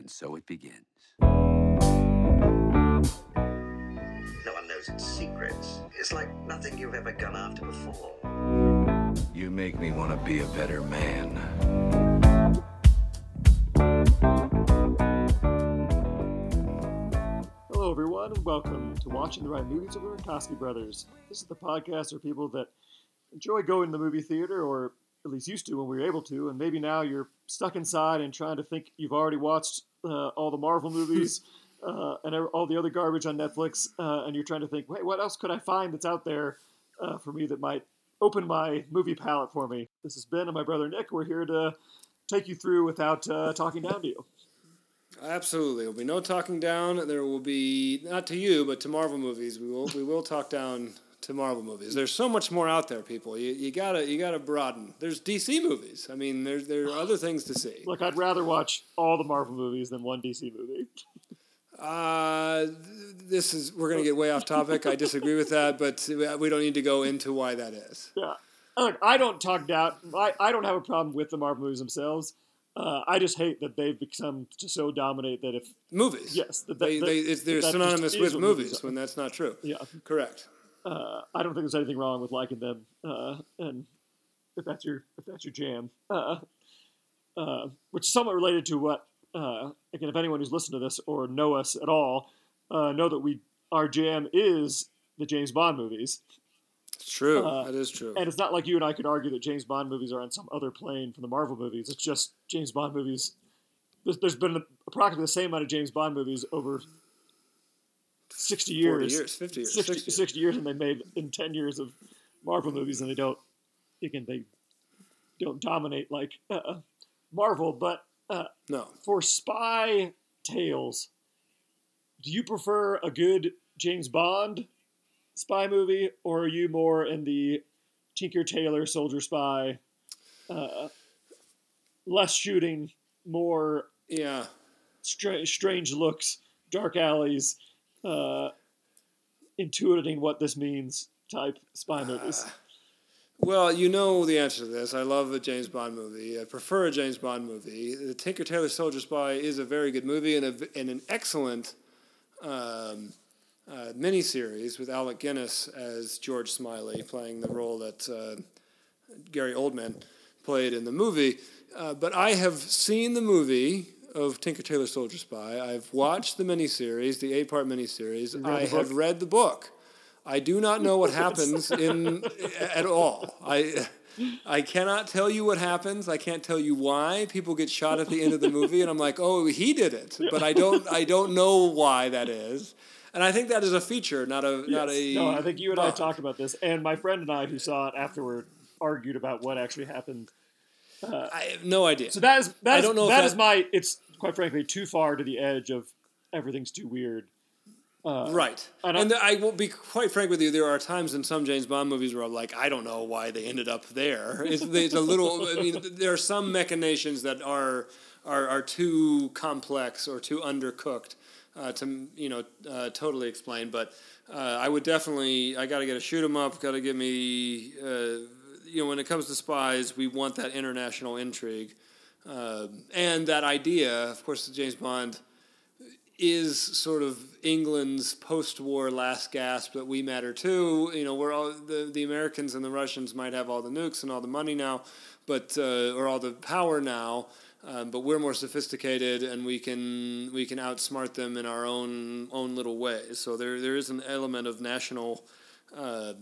And so it begins. No one knows its secrets. It's like nothing you've ever gone after before. You make me want to be a better man. Hello, everyone, and welcome to Watching the Right Movies of the Rakowski Brothers. This is the podcast for people that enjoy going to the movie theater, or at least used to when we were able to, and maybe now you're stuck inside and trying to think you've already watched uh, all the Marvel movies uh, and all the other garbage on Netflix, uh, and you're trying to think, wait, what else could I find that's out there uh, for me that might open my movie palette for me? This is Ben and my brother Nick. We're here to take you through without uh, talking down to you. Absolutely, there will be no talking down. There will be not to you, but to Marvel movies. We will we will talk down to Marvel movies. There's so much more out there, people. You, you gotta you gotta broaden. There's DC movies. I mean, there's there are other things to see. Look, I'd rather watch all the Marvel movies than one DC movie. Uh, this is we're gonna get way off topic. I disagree with that, but we don't need to go into why that is. Yeah, look, I don't talk down. I, I don't have a problem with the Marvel movies themselves. Uh, I just hate that they've become so dominant that if Movies, yes, that, they, that- they it's, they're synonymous with what movies when that's not true. Yeah, Correct. Uh, I don't think there's anything wrong with liking them, uh, and if that's your if that's your jam, uh, uh, which is somewhat related to what uh, again, if anyone who's listened to this or know us at all, uh, know that we our jam is the James Bond movies, It's true. Uh, that is true. and it's not like you and I could argue that James Bond movies are on some other plane from the Marvel movies. It's just James Bond movies. There's, there's been approximately the same amount of James Bond movies over sixty years. 40 years, 50 years, 60, 60. 60 years, and they made in ten years of Marvel movies, and they don't again they don't dominate like uh, Marvel. But uh, No. for spy tales, do you prefer a good James Bond spy movie, or are you more in the Tinker Tailor Soldier Spy, uh, less shooting, more Yeah. stra- strange looks, dark alleys, uh, intuiting what this means type spy movies. Well, you know the answer to this. I love a James Bond movie. I prefer a James Bond movie. The Tinker Tailor Soldier Spy is a very good movie and, a, and an excellent um, uh, miniseries with Alec Guinness as George Smiley playing the role that uh, Gary Oldman played in the movie. Uh, but I have seen the movie of Tinker Tailor Soldier Spy. I've watched the miniseries, the eight-part miniseries. read I have book? read the book. I do not know what happens in at all. I I cannot tell you what happens. I can't tell you why people get shot at the end of the movie, and I'm like, oh, he did it, but I don't I don't know why that is. And I think that is a feature, not a not a. no, I think you and I bug. talked about this, and my friend and I, who saw it afterward, argued about what actually happened. I have no idea. So that is that I is, don't know that, that is my. It's quite frankly too far to the edge of everything's too weird. Right. And I- And I will be quite frank with you, there are times in some James Bond movies where I'm like, I don't know why they ended up there. It's, it's a little, I mean, there are some machinations that are, are, are too complex or too undercooked uh, to, you know, uh, totally explain. But uh, I would definitely, I got to get a shoot 'em up, got to give me, uh, you know, when it comes to spies, we want that international intrigue. Uh, and that idea, of course, James Bond is sort of England's post-war last gasp that we matter too. You know, we're all the, the Americans and the Russians might have all the nukes and all the money now, but uh, or all the power now. Um, but we're more sophisticated, and we can we can outsmart them in our own own little way. So there there is an element of national uh,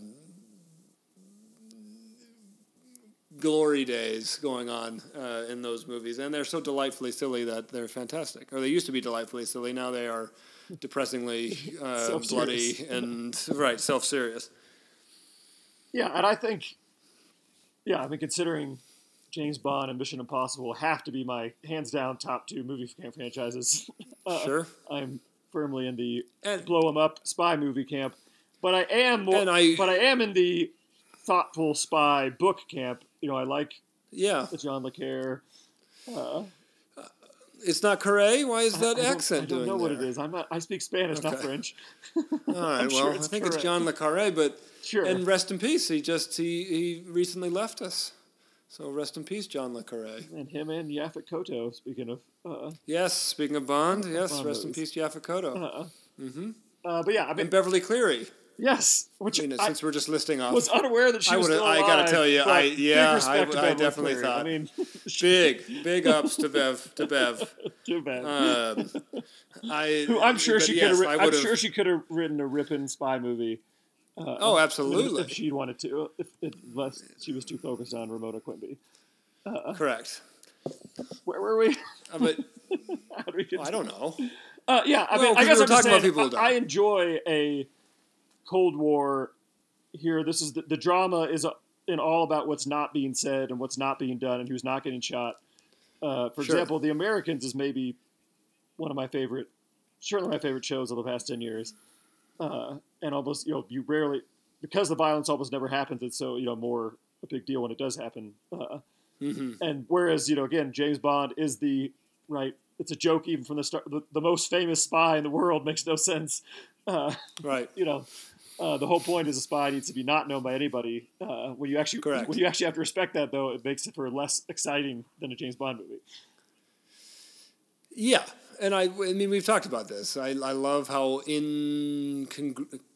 glory days going on uh, in those movies, and they're so delightfully silly that they're fantastic. Or they used to be delightfully silly. Now they are depressingly uh, bloody and right self serious. Yeah, and I think, yeah, I mean, considering James Bond and Mission Impossible have to be my hands down top two movie franchises. Uh, Sure. I'm firmly in the And- blow 'em up spy movie camp, but I am more. I- but I am in the thoughtful spy book camp. You know, I like Yeah, the John le Carre. Uh, it's not Correa. Why is that I don't- accent I don't know what it is. I'm not. I speak Spanish, not French. All right, sure well, I think it's. John le Carre, but Sure. and rest in peace. He just he, he recently left us. So rest in peace, John Le Carre. And him and Yaphet Kotto. Speaking of, uh, Yes, speaking of Bond, yes, Bond rest in peace, Yaphet Kotto. uh, uh, but yeah, I mean, and Beverly Cleary. Yes, which I mean, I since we're just listing off. was unaware that she I was would've- I gotta tell you, I- yeah, I- I definitely thought. I mean, big, big ups to Bev, to Bev. too bad. Um, I, Who I'm sure she yes, could I have. I'm sure she could have written a ripping spy movie. Oh, absolutely. if she wanted to, if, if unless she was too focused on Ramona Quimby. Correct. Where were we? Uh, but we get? I don't know. Uh, yeah, I Well, mean, I guess I'm talking about saying, people who I, I enjoy a Cold War here. This is the, the drama is uh, in all about what's not being said and what's not being done and who's not getting shot. Uh, for Sure. example, The Americans is maybe one of my favorite, certainly my favorite shows of the past ten years. Uh, and almost, you know, you rarely because the violence almost never happens. It's so you know more a big deal when it does happen. Uh, hmm and whereas you know again James Bond is the right it's a joke even from the start the, the most famous spy in the world makes no sense uh, Right. you know uh, the whole point is a spy needs to be not known by anybody uh, when you actually Correct. when you actually have to respect that though it makes it for less exciting than a James Bond movie Yeah, and I, I mean, we've talked about this. I, I love how in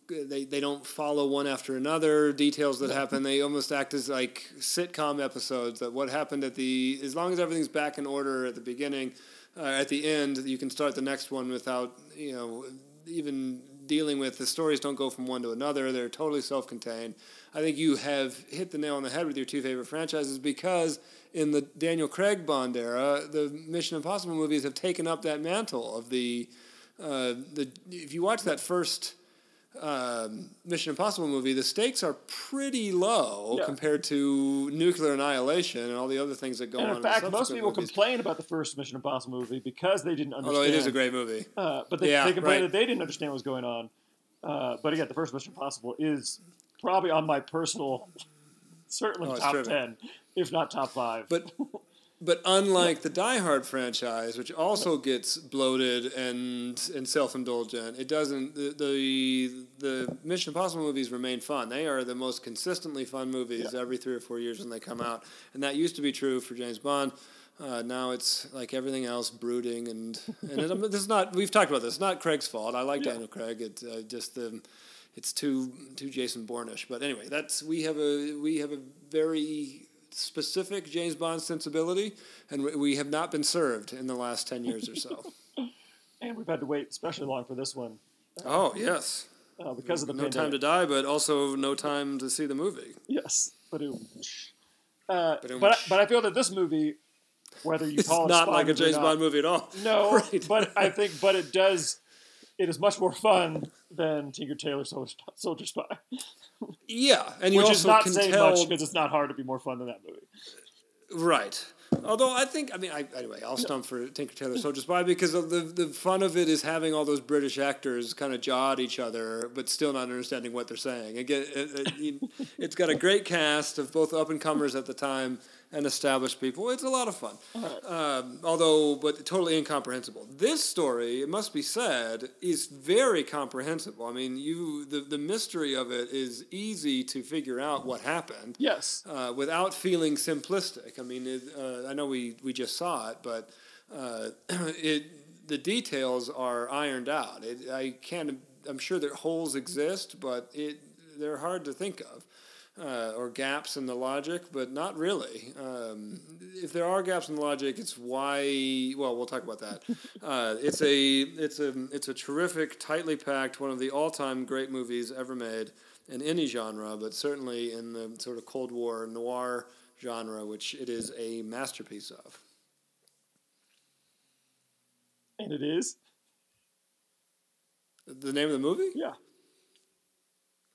they they don't follow one after another. Details that happen, they almost act as like sitcom episodes. That what happened at the as long as everything's back in order at the beginning, uh, at the end, you can start the next one without you know even dealing with the stories don't go from one to another. They're totally self-contained. I think you have hit the nail on the head with your two favorite franchises because in the Daniel Craig Bond era, the Mission Impossible movies have taken up that mantle of the uh, the. If you watch that first um, Mission Impossible movie, the stakes are pretty low Yeah. compared to nuclear annihilation and all the other things that go and on. in fact the most people movies. complain about the first Mission Impossible movie because they didn't understand Although it is a great movie. uh, but they, Yeah, they complain right. that they didn't understand what was going on uh, but again the first Mission Impossible is probably on my personal certainly Oh, top terrific. 10 if not top 5 But but unlike the Die Hard franchise, which also gets bloated and and self indulgent, it doesn't. The, the the Mission Impossible movies remain fun. They are the most consistently fun movies every three or four years when they come out, and that used to be true for James Bond. Uh, now it's like everything else, brooding and and it, this is not. We've talked about this. It's not Craig's fault. I like Yeah. Daniel Craig. It's uh, just the it's too too Jason Bourne-ish. But anyway, that's we have a we have a very specific James Bond sensibility, and we- we have not been served in the last ten years or so. and we've had to wait especially long for this one oh yes, uh, because of the no pandemic. time to die, but also no time to see the movie. Yes, but it, uh, Ba-dum. but but I feel that this movie, whether you It's call it not spy like a James not- Bond movie at all. No, Right. but I think but it does. It is much more fun than Tinker Tailor Soldier Soldier Spy, Yeah, and you which also is not can saying tell much because it's not hard to be more fun than that movie. Right. Although I think, I mean, I, anyway, I'll stump for Tinker Tailor Soldier Spy because the the fun of it is having all those British actors kind of jaw at each other, but still not understanding what they're saying. Again, it, it, it's got a great cast of both up and comers at the time and established people. It's a lot of fun. Um, although, but totally incomprehensible. This story, it must be said, is very comprehensible. I mean, you the the mystery of it is easy to figure out what happened Yes, uh, without feeling simplistic. I mean, it, uh, I know we, we just saw it, but uh, it the details are ironed out. It, I can't. I'm sure that holes exist, but it they're hard to think of. Uh, or gaps in the logic, but not really. Um, if there are gaps in the logic, it's why. Well, we'll talk about that. Uh, it's a it's a it's a terrific, tightly packed, one of the all-time great movies ever made in any genre, but certainly in the sort of Cold War noir genre, which it is a masterpiece of. and it is. The name of the movie? Yeah,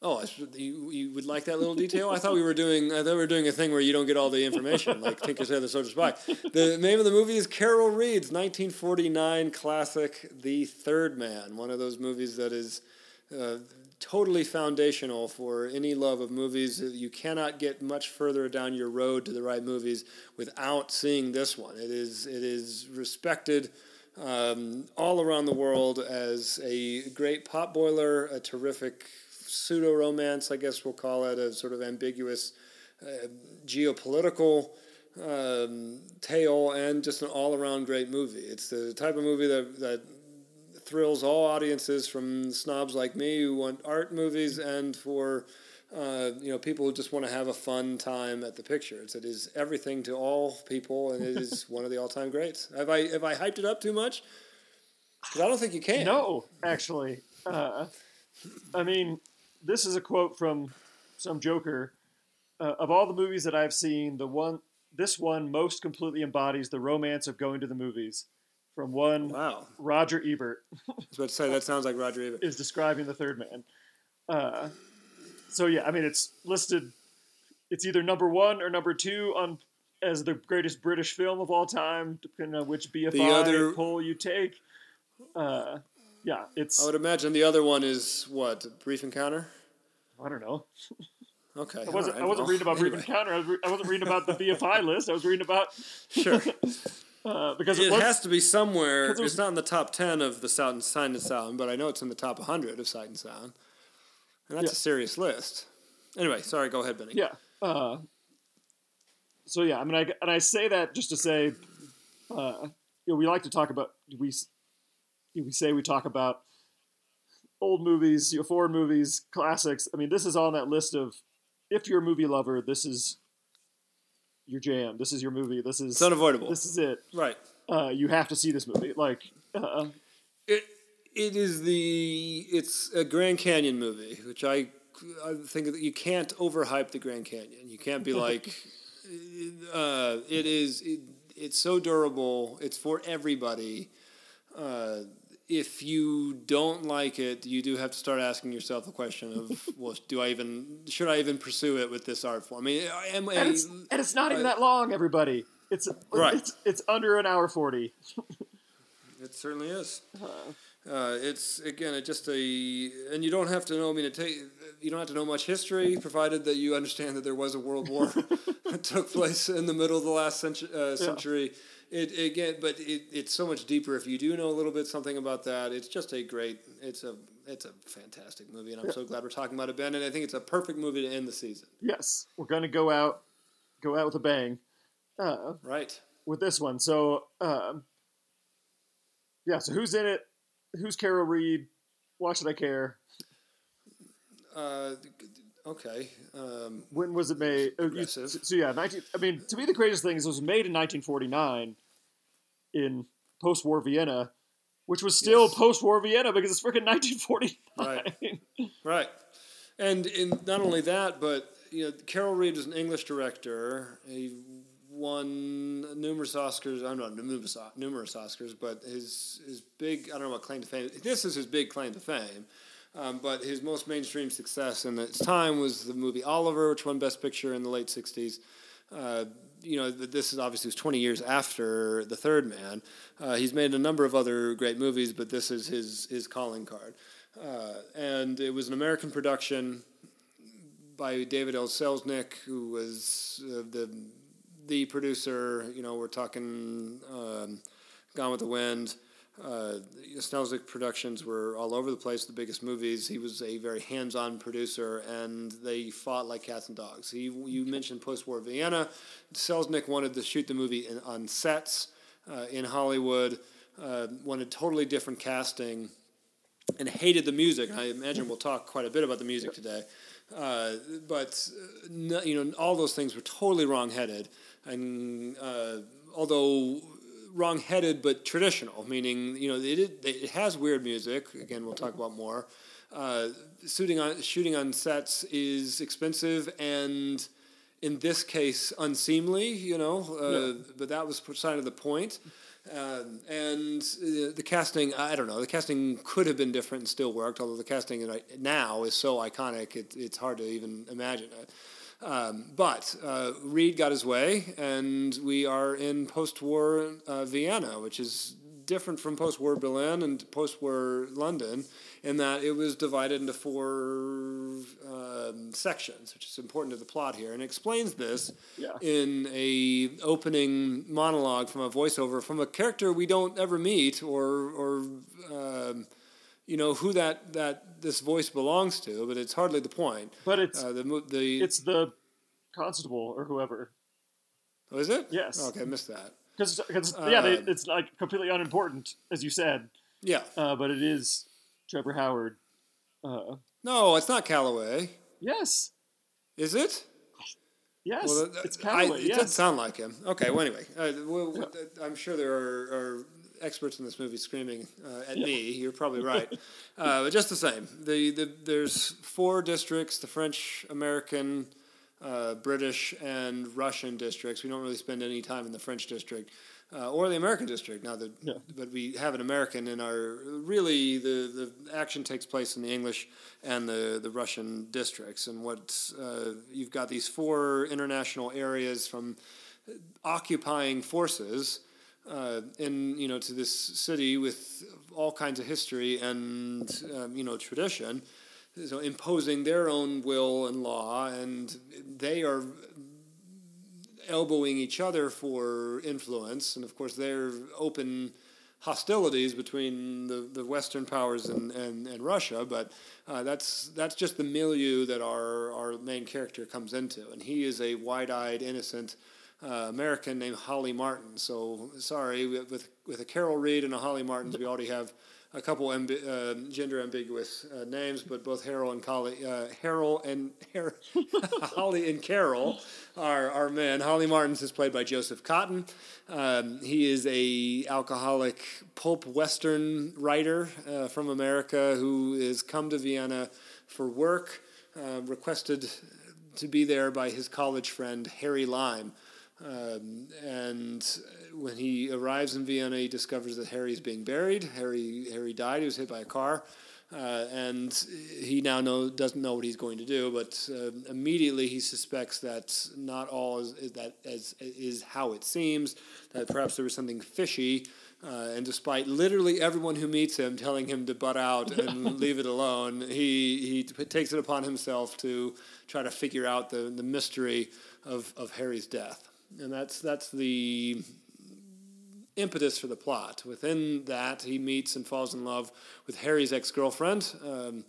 Oh, you, you would like that little detail? I thought we were doing. I thought we were doing a thing where you don't get all the information, like Tinker Tailor Soldier Spy. The name of the movie is Carol Reed's 1949 classic, The Third Man. One of those movies that is uh, totally foundational for any love of movies. You cannot get much further down your road to the right movies without seeing this one. It is. It is respected um, all around the world as a great potboiler, a terrific pseudo romance, I guess we'll call it, a sort of ambiguous uh, geopolitical um, tale and just an all around great movie. It's the type of movie that that thrills all audiences from snobs like me who want art movies and for uh, you know people who just want to have a fun time at the pictures. It is everything to all people, and it is one of the all time greats. Have I have I hyped it up too much? 'Cause I don't think you can. No, actually. Uh, I mean, this is a quote from some Joker. Uh, of all the movies that I've seen, the one this one most completely embodies the romance of going to the movies. From one Wow. Roger Ebert I was about to say that sounds like Roger Ebert. is describing the Third Man. Uh, so yeah, I mean, it's listed. It's either number one or number two on as the greatest British film of all time, depending on which BFI The other- poll you take. Uh, yeah, it's I would imagine the other one is what Brief Encounter. I don't know. Okay, I wasn't. right, I wasn't well, reading about Brief. Encounter. I, was re- I wasn't reading about the BFI list. I was reading about Sure. uh, because it, It was has to be somewhere. it was- It's not in the top ten of the sound, Sight and Sound, but I know it's in the top 100 of Sight and Sound, and that's Yeah. a serious list. Anyway, sorry. Go ahead, Benny. yeah. Uh, so yeah, I mean, I and I say that just to say, uh, you know, we like to talk about we we say we talk about old movies, you know, foreign movies, classics. I mean, this is on that list of if you're a movie lover, this is your jam. This is your movie. This is It's unavoidable. this is it. right. Uh, you have to see this movie. Like, uh, It it is the it's a Grand Canyon movie, which I I think that you can't overhype the Grand Canyon. You can't be like, uh, it is it, it's so durable. It's for everybody. Uh, if you don't like it, you do have to start asking yourself the question of, well, do I even should I even pursue it with this art form? I mean, am and it's and it's not even I- that long. Everybody, it's Right. It's, it's under an hour forty. It certainly is. Uh, it's again, it just a, and you don't have to know. I mean, it take, you don't have to know much history, provided that you understand that there was a world war that took place in the middle of the last century. Uh, century. It again, but it, it's so much deeper. If you do know a little bit something about that, it's just a great. It's a it's a fantastic movie, and I'm so glad we're talking about it, Ben. And I think it's a perfect movie to end the season. Yes, we're gonna go out, go out with a bang, uh, Right. with this one. So, um, yeah. So who's in it? Who's Carol Reed? Why should I care? Uh, okay. Um, When was it made? Oh, Progressive. so, so yeah, nineteen. I mean, to me, the greatest thing is it was made in 1949 in post-war Vienna, which was still Yes. post-war Vienna because it's freaking 1949. Right, and in not only that, but you know, Carol Reed is an English director. He won numerous Oscars. I don't know numerous numerous Oscars, but his his big I don't know what claim to fame. This is his big claim to fame. Um, but his most mainstream success in its time was the movie Oliver, which won Best Picture in the late '60s. Uh, you know, this is obviously was 20 years after The Third Man. Uh, he's made a number of other great movies, but this is his his calling card. Uh, and it was an American production by David L. Selznick, who was uh, the the producer. You know, we're talking um, Gone with the Wind. Uh, Selznick productions were all over the place. The biggest movies. He was a very hands-on producer, and they fought like cats and dogs. He, you mentioned post-war Vienna. Selznick wanted to shoot the movie in, on sets uh, in Hollywood. Uh, wanted totally different casting and hated the music. I imagine we'll talk quite a bit about the music today. Uh, but uh, no, you know, all those things were totally wrong-headed, and uh, although wrong-headed but traditional, meaning you know it, it, has weird music. Again, we'll talk about more. Uh, shooting on shooting on sets is expensive and. In this case, unseemly, you know, uh, but that was kind of the point. Um, and uh, the casting, I don't know, the casting could have been different and still worked, although the casting now is so iconic, it, it's hard to even imagine it. Um, but uh, Reed got his way, and we are in post war uh, Vienna, which is different from post war Berlin and post war London, in that it was divided into four um, sections, which is important to the plot here, and explains this Yeah. in a opening monologue from a voiceover from a character we don't ever meet or or um, you know who that that this voice belongs to, but it's hardly the point. But it's Uh, the the it's the constable or whoever. Oh, is it? Yes. Okay, I missed that. Because yeah, they, Uh, it's like completely unimportant, as you said, Yeah. uh, but it is Trevor Howard. Uh, No, it's not Calloway. yes, Is it? yes, Well, it's I- Calloway. it does yes. sound like him. Okay. Well, anyway, uh, well, uh, I'm sure there are, are experts in this movie screaming uh, at me. You're probably right. uh, but just the same, the, the there's four districts: the French, American, uh, British, and Russian districts. We don't really spend any time in the French district. Uh, or the American district. Now that, Yeah. but we have an American in our. Really, the, the action takes place in the English and the, the Russian districts. And what uh, you've got these four international areas from occupying forces uh, in you know to this city with all kinds of history and um, you know tradition, so imposing their own will and law, and they are elbowing each other for influence, and of course they're open hostilities between the, the Western powers and, and, and Russia, but uh, that's that's just the milieu that our, our main character comes into, and he is a wide-eyed, innocent uh, American named Holly Martin. So sorry, with with- a Carol Reed and a Holly Martins, we already have a couple uh, gender ambiguous uh, names, but both Harold and Collie, uh, Harold and Har- Holly and Carol are, are men. Holly Martins is played by Joseph Cotten. Um, he is a alcoholic pulp western writer uh, from America who has come to Vienna for work, uh, requested to be there by his college friend Harry Lime. Um, and when he arrives in Vienna, he discovers that Harry's being buried. Harry Harry died. He was hit by a car, uh, and he now know, doesn't know what he's going to do. But uh, immediately he suspects that not all is, is that as is how it seems. That perhaps there was something fishy. Uh, and despite literally everyone who meets him telling him to butt out and leave it alone, he, he t- takes it upon himself to try to figure out the, the mystery of, of Harry's death. And that's, that's the impetus for the plot. Within that, he meets and falls in love with Harry's ex girlfriend, um,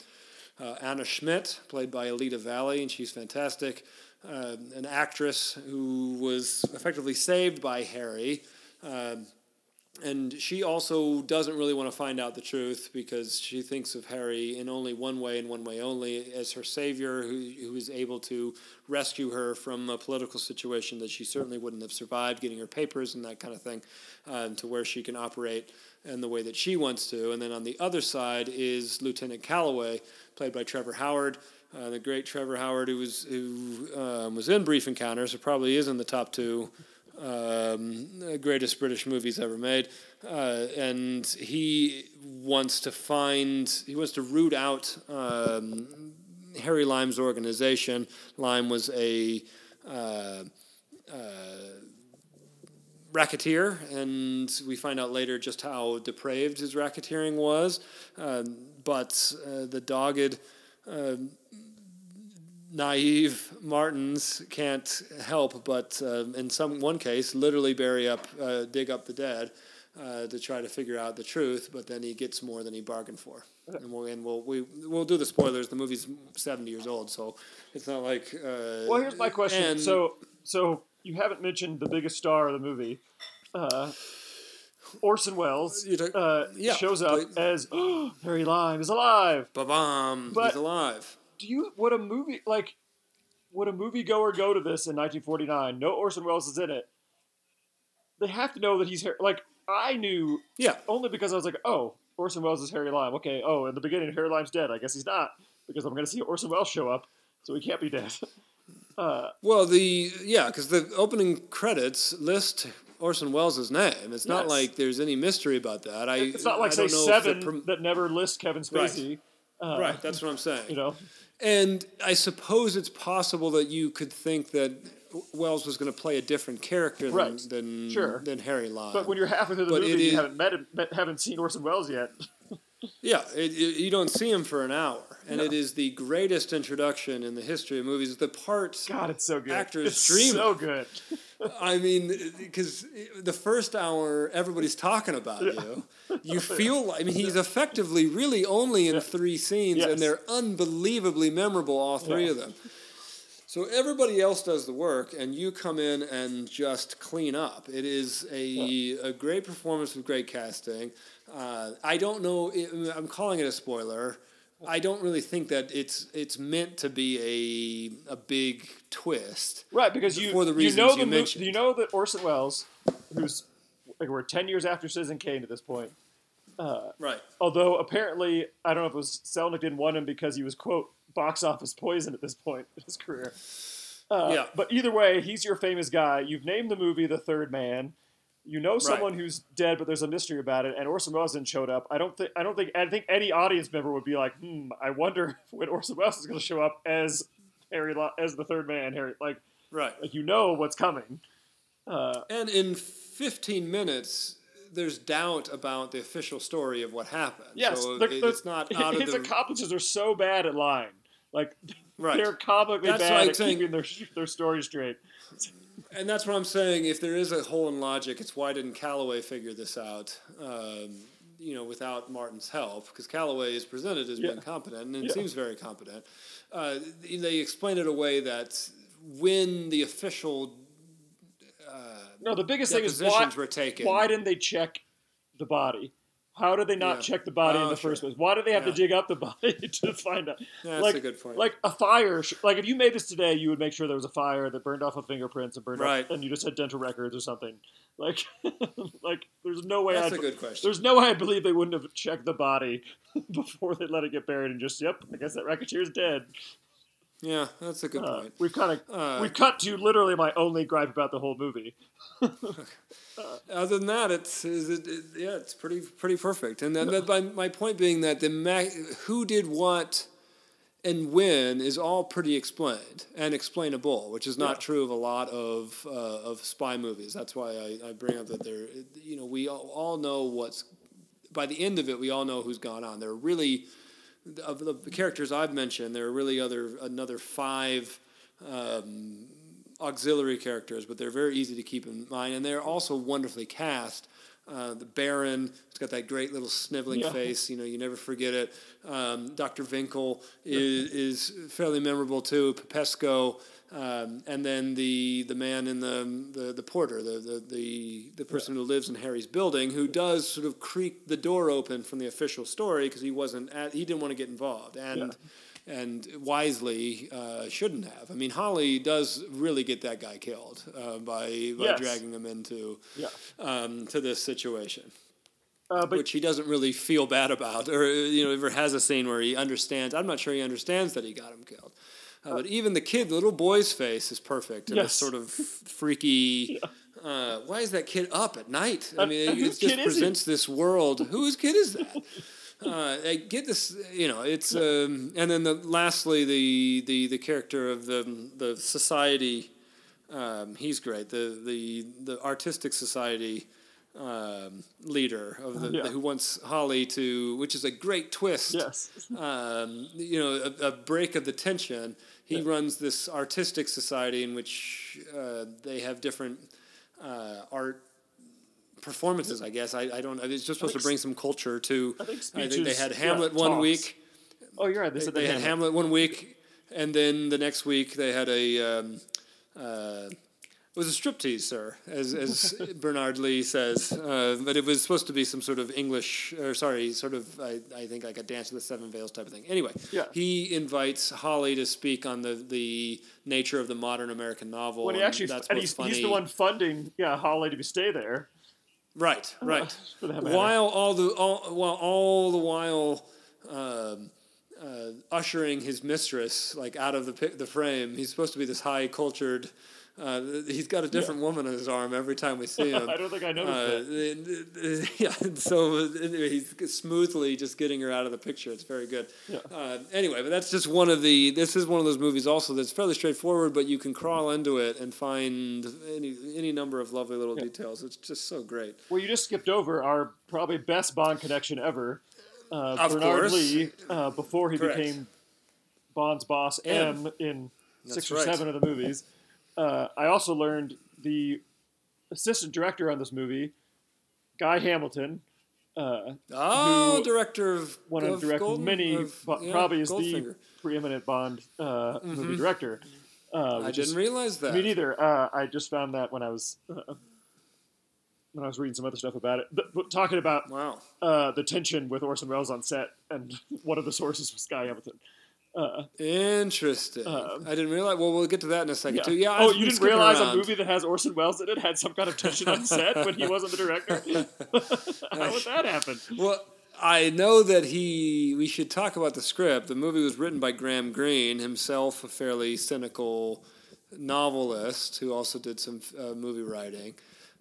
uh, Anna Schmidt, played by Alida Valli, and she's fantastic. Uh, an actress who was effectively saved by Harry. Um, and she also doesn't really want to find out the truth because she thinks of Harry in only one way and one way only as her savior who, who is able to rescue her from a political situation that she certainly wouldn't have survived, getting her papers and that kind of thing, um, to where she can operate in the way that she wants to. And then on the other side is Lieutenant Calloway, played by Trevor Howard. Uh, the great Trevor Howard, who was who um, was in Brief Encounters, who probably is in the top two um, greatest British movies ever made, uh, and he wants to find, he wants to root out um, Harry Lime's organization. Lime was a uh, uh, racketeer, and we find out later just how depraved his racketeering was. Um, but uh, the dogged um naive Martins can't help but, uh, in some one case, literally bury up, uh, dig up the dead uh, to try to figure out the truth. But then he gets more than he bargained for. And we'll and we'll we, we'll do the spoilers. The movie's seventy years old, so it's not like. Uh, Well, here's my question. and- so, so you haven't mentioned the biggest star of the movie. Uh, Orson Welles uh, yeah, shows up but- as Harry Lime is alive. Ba-bam, he's alive. Do you would a movie like would a moviegoer go to this in 1949? No Orson Welles is in it. They have to know that he's Har- like I knew Yeah, only because I was like, oh, Orson Welles is Harry Lime. Okay, oh, in the beginning, Harry Lime's dead. I guess he's not because I'm going to see Orson Welles show up, so he can't be dead. Uh, Well, the yeah, because the opening credits list Orson Welles' name. It's not like there's any mystery about that. I it's not like I say don't know if the Seven that never lists Kevin Right. Uh, right, that's what I'm saying. You know, And I suppose it's possible that you could think that Welles was going to play a different character than Right. than, Sure. than Harry Lime. but when you're halfway through the But movie, is- you haven't met him, met, haven't seen Orson Welles yet. Yeah, it, it, you don't see him for an hour, and No. it is the greatest introduction in the history of movies. The part, God, it's so good. Actors it's dream so good. I mean, because the first hour everybody's talking about you. You feel, like I mean, he's effectively really only in three scenes, Yes. and they're unbelievably memorable, all three Yeah. of them. So everybody else does the work, and you come in and just clean up. It is a, a great performance with great casting. Uh, I don't know. I'm calling it a spoiler. I don't really think that it's it's meant to be a a big twist. Right, because you For the you reasons know you the mo- mentioned. you know that Orson Welles, who's like we're ten years after Citizen Kane at this point. Right. Although apparently, I don't know if it was Selznick didn't want him because he was quote box office poison at this point in his career. Uh, Yeah. But either way, he's your famous guy. You've named the movie The Third Man. You know someone who's dead, but there's a mystery about it. And Orson Welles didn't showed up. I don't think. I don't think. I think any audience member would be like, "Hmm, I wonder when Orson Welles is going to show up as Harry, as the Third Man." Harry, like, Right. like you know what's coming. Uh, And in 15 minutes, there's doubt about the official story of what happened. Yes, so the- it- the- it's not out of his the accomplices are so bad at lying. Like Right. they're comically That's bad at saying- keeping their their story straight. And that's what I'm saying. If there is a hole in logic, it's why didn't Calloway figure this out? Um, you know, without Martin's help, because Calloway is presented as being competent, and it Yeah. seems very competent. Uh, they explain it away that when the official No, the biggest thing is why, were taken, why didn't they check the body? How did they not Yeah. check the body in Oh, the sure. first place? Why did they have Yeah. to dig up the body to find out? That's like, a good point. Like a fire, like if you made this today, you would make sure there was a fire that burned off with fingerprints and burned Right. off, and you just had dental records or something. Like, like there's no way. That's I'd, a good question. There's no way I believe they wouldn't have checked the body before they let it get buried and just, yep, I guess that racketeer's dead. Yeah, that's a good Uh, point. we've kind of Uh, we've cut to literally my only gripe about the whole movie. Other than that, it's is it, it- yeah, it's pretty pretty perfect. And then but my my point being that the ma- who did what and when is all pretty explained and explainable, which is not Yeah. true of a lot of uh, of spy movies. That's why I, I bring up that there, you know, we all, all know what's by the end of it, we all know who's gone on. There are really of the characters I've mentioned, there are really other another five um, auxiliary characters, but they're very easy to keep in mind, and they're also wonderfully cast. Uh, the Baron, it's got that great little sniveling Yeah. face. You know, you never forget it. Um, Dr. Winkle is, is fairly memorable too. Popescu, um, and then the the man in the the, the porter, the, the the the person who lives in Harry's building, who does sort of creak the door open from the official story because he wasn't at, he didn't want to get involved and. And wisely uh, shouldn't have. I mean, Holly does really get that guy killed uh, by by Yes. dragging him into Yeah. um, to this situation Uh, but which he doesn't really feel bad about, or you know, ever has a scene where he understands. I'm not sure he understands that he got him killed. Uh, but even the kid, the little boy's face is perfect. And Yes. this sort of freaky. Uh, why is that kid up at night? I mean, it whose just kid is he? presents this world. Whose kid is that? Uh, I get this, you know. It's um, and then the, lastly the, the the character of the the society. Um, he's great. The the the artistic society um, leader of the, Yeah. who wants Holly to, which is a great twist. yes, Um, you know, a, a break of the tension. He runs this artistic society in which uh, they have different uh, art performances. I guess I, I don't. It's just supposed to bring some culture to. I think I think they had yeah, Hamlet one talks. week. Oh, you're right. They They, they had Hamlet. Hamlet one week, and then the next week they had a. Um, uh, it was a striptease, sir, as, as Bernard Lee says. Uh, but it was supposed to be some sort of English, or sorry, sort of, I, I think, like a Dance of the Seven Veils type of thing. Anyway, Yeah. he invites Holly to speak on the, the nature of the modern American novel. When he and actually, and what's he's, he's the one funding, yeah, Holly to stay there. Right, right. For that matter. while all the all while all the while um, uh, ushering his mistress like out of the the frame, he's supposed to be this high cultured. Uh, he's got a different woman on his arm every time we see him. I don't think I noticed Uh, yeah, and so anyway, he's smoothly just getting her out of the picture. It's very good. Yeah. Uh, anyway, but that's just one of the. This is one of those movies also that's fairly straightforward, but you can crawl into it and find any any number of lovely little details. It's just so great. Well, you just skipped over our probably best Bond connection ever. Uh, Of Bernard course. Lee, uh, before he Correct. became Bond's boss, M. M, in That's six or right. seven of the movies. Uh, I also learned the assistant director on this movie, Guy Hamilton, uh, Oh, director of one of direct Golden- many, of- yeah, probably is Goldfinger. Mm-hmm. the preeminent Bond uh, movie director. Uh, I didn't is- realize that. Me neither. Uh, I just found that when I was uh, when I was reading some other stuff about it, but, but talking about Wow. uh, the tension with Orson Welles on set, and one of the sources was Guy Hamilton. Uh, Interesting. Um, I didn't realize. Well, we'll get to that in a second yeah. too. Yeah. oh, you didn't realize around. a movie that has Orson Welles in it had some kind of tension on set when he wasn't the director? How would that happen? Well, I know that he. We should talk about the script. The movie was written by Graham Greene, himself a fairly cynical novelist who also did some uh, movie writing.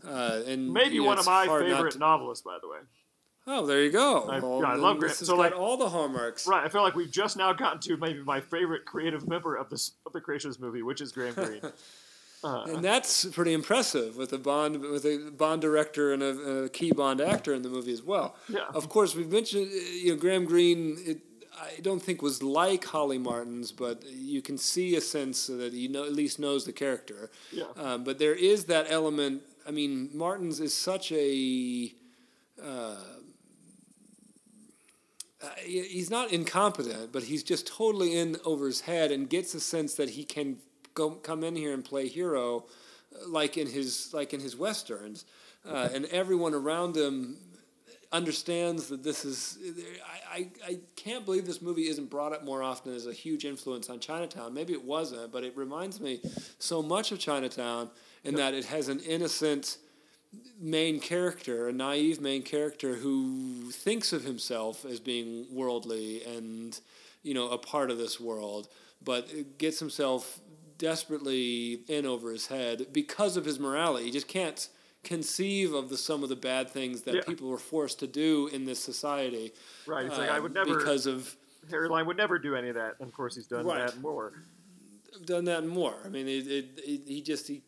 Uh, and Maybe you know, one of my favorite to- novelists, by the way. Oh, there you go. I- Well, yeah, I love Graham. So, got like- all the hallmarks. Right, I feel like we've just now gotten to maybe my favorite creative member of this of the creation of movie, which is Graham Greene. Uh, And that's pretty impressive with a Bond with a Bond director and a, a key Bond actor in the movie as well. Yeah. Of course, we've mentioned you know Graham Greene. It, I don't think was like Holly Martin's, but you can see a sense that he know, at least knows the character. Yeah. Um, but there is that element. I mean, Martin's is such a. Uh, he's not incompetent, but he's just totally in over his head and gets a sense that he can go come in here and play hero, uh, like in his like in his westerns, uh, and everyone around him understands that this is. I, I, I can't believe this movie isn't brought up more often as a huge influence on Chinatown. Maybe it wasn't, but it reminds me so much of Chinatown in that it has an innocent main character, a naive main character who thinks of himself as being worldly and you know a part of this world, but gets himself desperately in over his head because of his morality. He just can't conceive of the some of the bad things that Yeah. people were forced to do in this society. right, it's like I um, would never. because of Harry Lime would never do any of that, and of course he's done Right. that more. done that more. I mean, it, it, it, he just he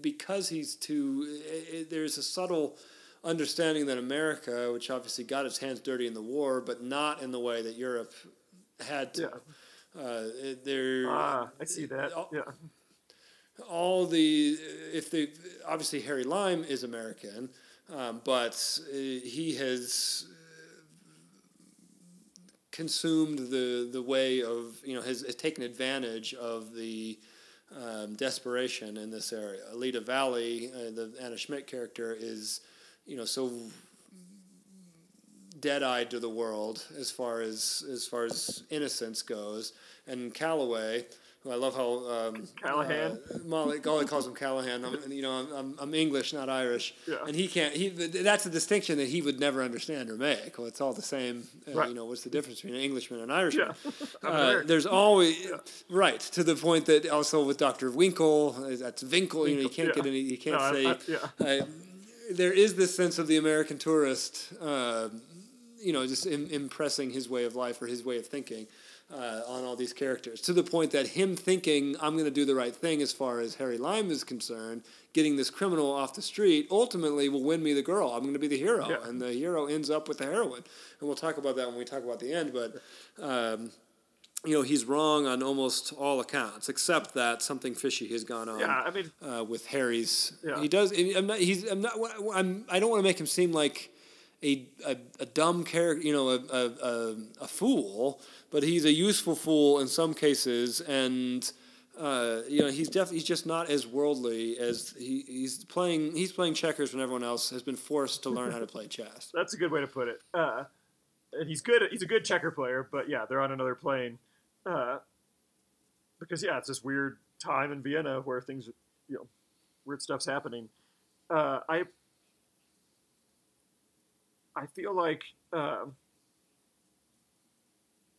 because he's too. It, it- there's a subtle understanding that America, which obviously got its hands dirty in the war, but not in the way that Europe had to. Yeah. Uh, there, Ah, I see that. all- Yeah, all the if the obviously Harry Lime is American, um, but uh, he has consumed the the way of you know has, has taken advantage of the um, desperation in this area. Alida Valli, uh, the Anna Schmidt character, is you know so dead-eyed to the world as far as as far as innocence goes, and Calloway. Who I love how um, Callahan? uh, Molly Golly calls him Callahan. I'm, you know, I'm, I'm, English, not Irish, Yeah. and he can't. He that's a distinction that he would never understand or make. Well, it's all the same. Uh, Right. You know, what's the difference between an Englishman and an Irishman? Yeah. Uh, there's always right to the point that also with Doctor Winkle, uh, that's Winkle. You know, you can't yeah. get any. You can't No, say. I- yeah. uh, there is this sense of the American tourist, uh, you know, just Im- impressing his way of life or his way of thinking uh, on all these characters to the point that him thinking, I'm going to do the right thing as far as Harry Lime is concerned, getting this criminal off the street ultimately will win me the girl. I'm going to be the hero. Yeah. And the hero ends up with the heroine. And we'll talk about that when we talk about the end. But. Um, you know he's wrong on almost all accounts, except that something fishy has gone on yeah. I mean, uh, with Harry's. Yeah. He does. I'm not. He's. I'm not. I'm. I don't want to make him seem like a a, a dumb character. You know, a, a a fool. But he's a useful fool in some cases, and. Uh, you know he's def- he's just not as worldly as he, he's playing he's playing checkers when everyone else has been forced to learn how to play chess. that's a good way to put it. Uh, and he's good. He's a good checker player, but yeah, they're on another plane. Uh, because yeah, it's this weird time in Vienna where things, you know, weird stuff's happening. Uh, I I feel like, um,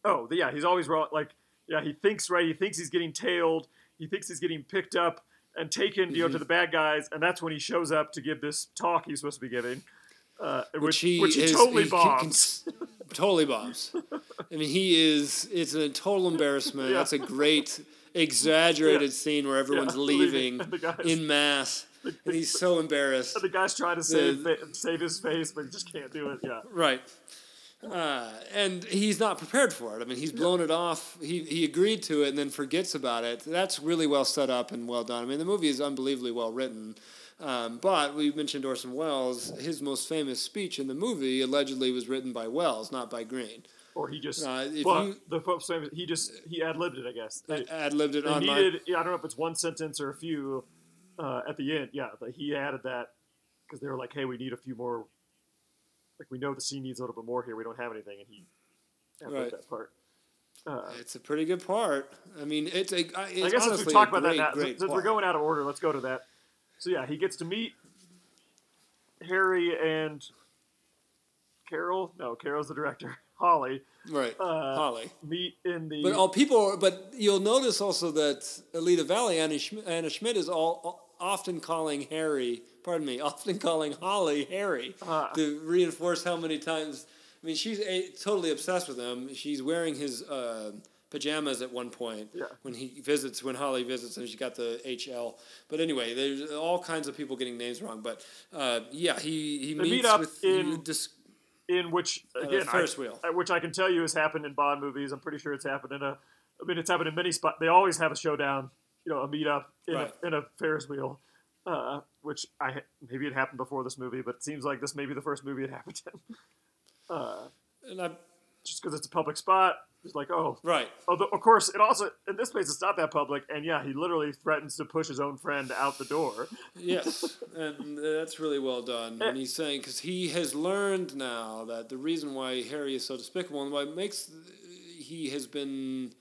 oh yeah, he's always wrong. Like yeah, he thinks right. He thinks he's getting tailed. He thinks he's getting picked up and taken, you know, to Mhm. the bad guys, and that's when he shows up to give this talk he's supposed to be giving, uh, which, which he, which he is, totally he- bombs. can- totally bombs. I mean, he is. It's a total embarrassment. Yeah. That's a great exaggerated Yeah. scene where everyone's Yeah, leaving leaving. In mass, and he's so embarrassed. the guy's trying to save fa- save his face, but he just can't do it. Yeah, Right. Uh, and he's not prepared for it. I mean, he's blown it off. He, he agreed to it and then forgets about it. That's really well set up and well done. I mean, the movie is unbelievably well written. Um, but we mentioned Orson Welles. His most famous speech in the movie allegedly was written by Welles, not by Greene. Or he just Uh, well, you- the folks saying he just he ad libbed it, I guess. Ad libbed it they on needed. I don't know if it's one sentence or a few uh, at the end. Yeah, he added that because they were like, "Hey, we need a few more." Like we know the scene needs a little bit more here. We don't have anything, and he ad libbed Right. that part. Uh, It's a pretty good part. I mean, it's a. I- It's I guess since we talked about great, that now, since we're going out of order, let's go to that. So yeah, he gets to meet Harry and Carol. No, Carol's the director. Holly right, uh, Holly. meet in the. But all people, but you'll notice also that Alida Valli, Anna, Schm- Anna Schmidt is all often calling Harry, pardon me, often calling Holly Harry Ah. to reinforce how many times. I mean, she's a, totally obsessed with him. She's wearing his uh, pajamas at one point Yeah. when he visits, when Holly visits, and she got the HL. But anyway, there's all kinds of people getting names wrong. But uh, yeah, he he They meets meet up with in- dis- in which the again, Ferris wheel. I- which I can tell you has happened in Bond movies. I'm pretty sure it's happened in a. I mean, it's happened in many spots. They always have a showdown, you know, a meetup in, Right. a, in a Ferris wheel. Uh, which I maybe it happened before this movie, but it seems like this may be the first movie it happened in. Uh, and I, just because it's a public spot, it's like, oh, right. Although, of course, it also in this place it's not that public, and yeah, he literally threatens to push his own friend out the door. Yes, and that's really well done. And he's saying because he has learned now that the reason why Harry is so despicable and why it makes he has been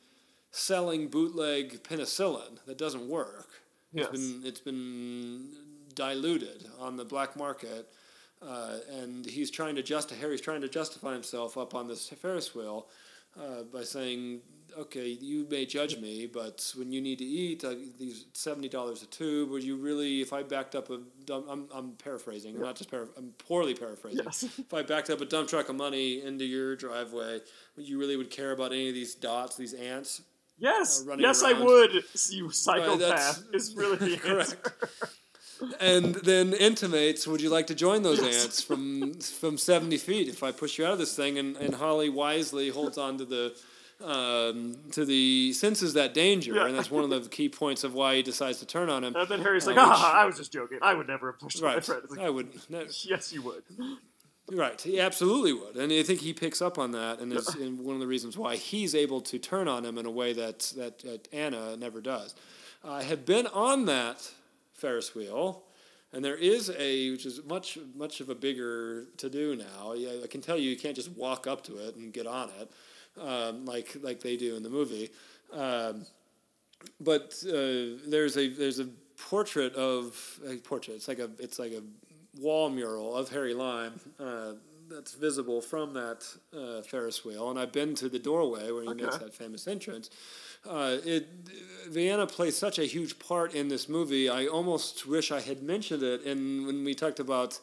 selling bootleg penicillin that doesn't work. Yes. It's been it's been diluted on the black market, uh, and he's trying to justify Harry's trying to justify himself up on this Ferris wheel uh, by saying, "Okay, you may judge me, but when you need to eat, uh, these seventy dollars a tube. Would you really? If I backed up a, dump, I'm I'm paraphrasing, I'm not just para, I'm poorly paraphrasing. Yes. If I backed up a dump truck of money into your driveway, would you really would care about any of these dots, these ants? Yes, Uh, yes, around. I would. You psychopath that's- is really the answer. Correct. and then intimates, would you like to join those Yes. ants from from seventy feet? If I push you out of this thing, and, and Holly wisely holds on to the um, to the senses that danger, Yeah. and that's one of the key points of why he decides to turn on him. And then Harry's Uh, like, which- ah, I was just joking. I would never have pushed my Right, friend. Like, I would. yes, you would. Right, he absolutely would, and I think he picks up on that, and is and one of the reasons why he's able to turn on him in a way that that, that Anna never does. I have been on that Ferris wheel, and there is a which is much much of a bigger to do now. Yeah, I can tell you, you can't just walk up to it and get on it um, like like they do in the movie. Um, but uh, there's a there's a portrait of a portrait. It's like a it's like a wall mural of Harry Lime uh, that's visible from that uh, Ferris wheel, and I've been to the doorway where he makes that famous entrance. Uh, it Vienna plays such a huge part in this movie. I almost wish I had mentioned it. And when we talked about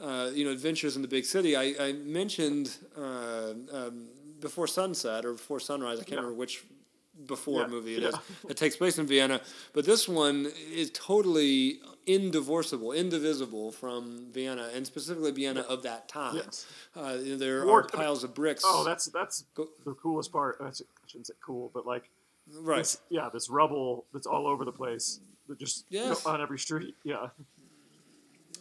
uh, you know adventures in the big city, I, I mentioned uh, um, before sunset or before sunrise. I can't Yeah. remember which before Yeah, movie it yeah. is. It takes place in Vienna, but this one is totally indivorceable, indivisible from Vienna, and specifically Vienna of that time. Yes. Uh, there Or- are piles of bricks. Oh, that's that's Go- the coolest part. That's, I shouldn't say cool, but like, right. this, yeah, this rubble that's all over the place. That just you know, on every street. Yeah,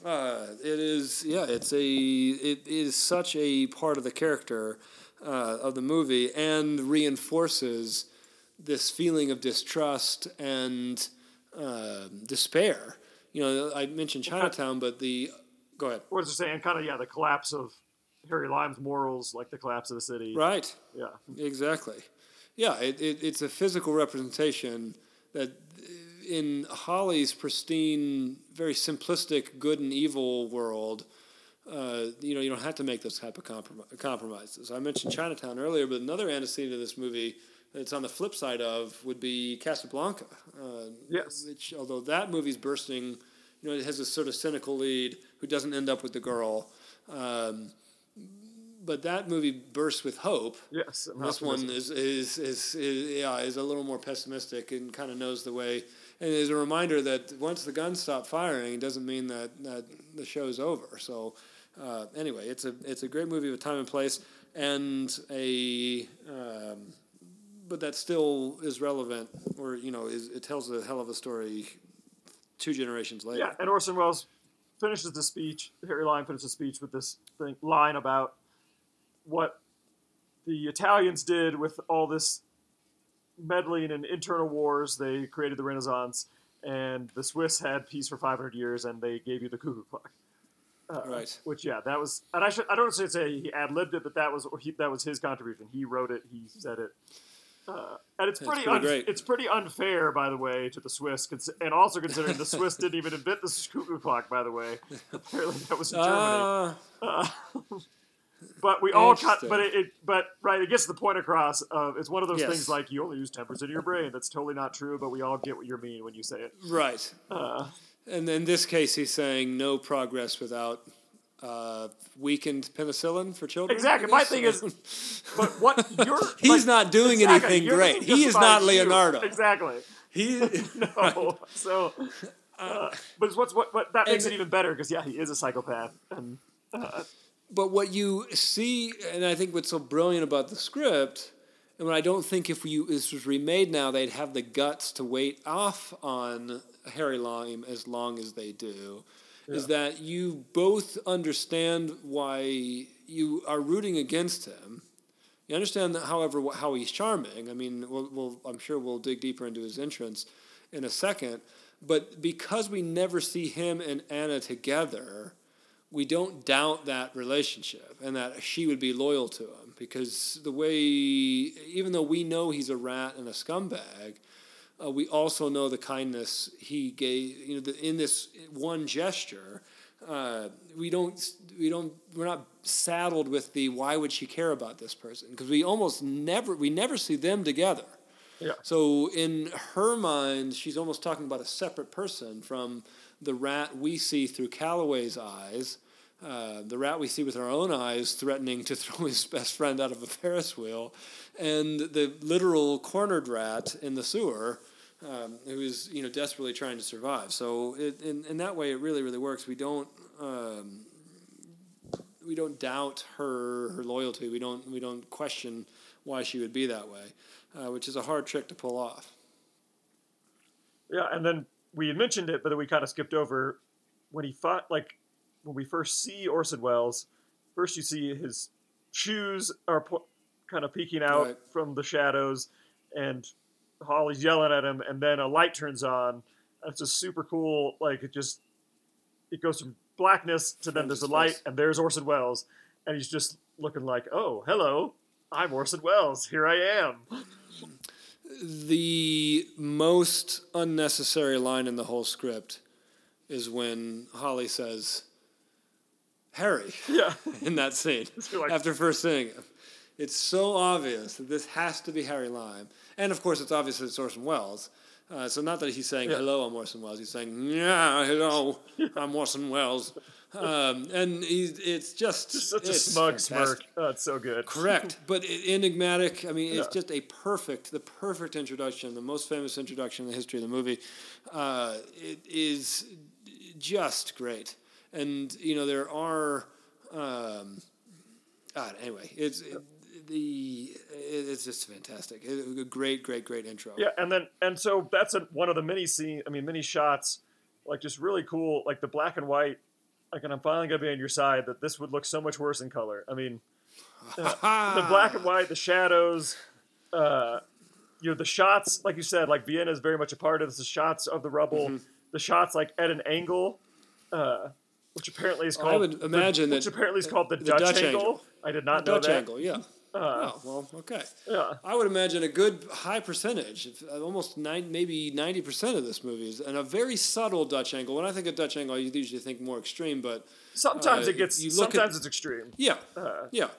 Uh, it is, yeah, it's a, it is such a part of the character uh, of the movie and reinforces this feeling of distrust and uh, despair. You know, I mentioned Chinatown, but the, go ahead. what was it saying? Kind of yeah, the collapse of Harry Lime's morals, like the collapse of the city. Right. Yeah. Exactly. Yeah, it, it, it's a physical representation that in Holly's pristine, very simplistic good and evil world, uh, you know, you don't have to make those type of comprom- compromises. I mentioned Chinatown earlier, but another antecedent of this movie that's on the flip side of would be Casablanca. Uh, Yes. Which, although that movie's bursting, you know, it has a sort of cynical lead who doesn't end up with the girl. Um, but that movie bursts with hope. Yes. This one is, is, is, is, yeah, is a little more pessimistic and kind of knows the way. And is a reminder that once the guns stop firing, it doesn't mean that, that the show's over. So, uh, anyway, it's a it's a great movie with time and place, and a um, but that still is relevant, or you know, is it tells a hell of a story two generations later. Yeah, and Orson Welles finishes the speech. Harry Lime finishes the speech with this thing, line about what the Italians did with all this meddling in internal wars. They created the Renaissance, and the Swiss had peace for 500 years, and they gave you the cuckoo clock. Uh, Right. Which yeah, that was, and I should I don't say he ad libbed it, but that was he, that was his contribution. He wrote it. He said it. Uh, and it's pretty, pretty un- it's pretty unfair, by the way, to the Swiss, cons- and also considering the Swiss didn't even invent the cuckoo clock, by the way. Apparently, that was in Germany. Ah, But we all cut. But it, it. But right, it gets the point across. Of it's one of those Yes. things like you only use ten percent of your brain. That's totally not true. But we all get what you mean when you say it. right. Uh, And in this case, he's saying no progress without uh, weakened penicillin for children. Exactly. My thing is- but what you're He's like, not doing exactly, anything great. He is not about you. Leonardo. Exactly. he. No. So, uh, but it's what's what, what that makes it even better because yeah, he is a psychopath. And But what you see, and I think what's so brilliant about the script, and what I don't think if you this was remade now, they'd have the guts to wait off on Harry Lime as long as they do, is that you both understand why you are rooting against him. You understand that, however, how he's charming. I mean, we'll, we'll, I'm sure we'll dig deeper into his entrance in a second. But because we never see him and Anna together, we don't doubt that relationship and that she would be loyal to him because the way, even though we know he's a rat and a scumbag, uh, we also know the kindness he gave. You know, the, in this one gesture, uh, we don't, we don't, we're not saddled with the why would she care about this person because we almost never, we never see them together. yeah, So in her mind, she's almost talking about a separate person from the rat we see through Calloway's eyes, uh, the rat we see with our own eyes threatening to throw his best friend out of a Ferris wheel, and the literal cornered rat in the sewer. Um, who is you know desperately trying to survive? So it, in in that way, it really really works. We don't um, we don't doubt her her loyalty. We don't we don't question why she would be that way, uh, which is a hard trick to pull off. yeah. And then we had mentioned it, but then we kind of skipped over when he fought. Like when we first see Orson Welles, first you see his shoes are po- kind of peeking out Right. from the shadows, and Holly's yelling at him, and then a light turns on. It's just super cool. Like it just it goes from blackness to then there's a light, and there's Orson Welles, and he's just looking like, oh, hello, I'm Orson Welles. Here I am. The most unnecessary line in the whole script is when Holly says, "Harry." Yeah. in that scene like- after first seeing him. It's so obvious that this has to be Harry Lime, and of course, it's obviously it's Orson Welles. Uh, so not that he's saying Yeah. "Hello, I'm Orson Welles." He's saying "Yeah, hello, I'm Orson Welles," um, and he's, it's just Such a smug fantastic. smirk. Oh, it's so good. Correct, but enigmatic. I mean, it's Yeah. just a perfect, the perfect introduction, the most famous introduction in the history of the movie. Uh, it is just great, and you know there are. Um, God, anyway, it's it, the it, it's just fantastic. It, a great, great, great intro. Yeah, and then and so that's a, one of the mini scene. I mean, mini shots, like just really cool, like the black and white. Like, and I'm finally gonna be on your side that this would look so much worse in color. I mean, uh, the black and white, the shadows, uh, you know, the shots, like you said, like Vienna is very much a part of this. The shots of the rubble, Mm-hmm. the shots like at an angle, uh, which apparently is called. I would the- imagine which apparently is called the, the Dutch, Dutch angle. angle. I did not know Dutch that. angle, yeah. Uh, oh well, okay. yeah. I would imagine a good high percentage, uh, almost nine, maybe ninety percent of this movie is, and a very subtle Dutch angle. When I think of Dutch angle, you usually think more extreme, but Sometimes Uh, it gets. you look at- sometimes it's extreme. yeah, Uh, yeah.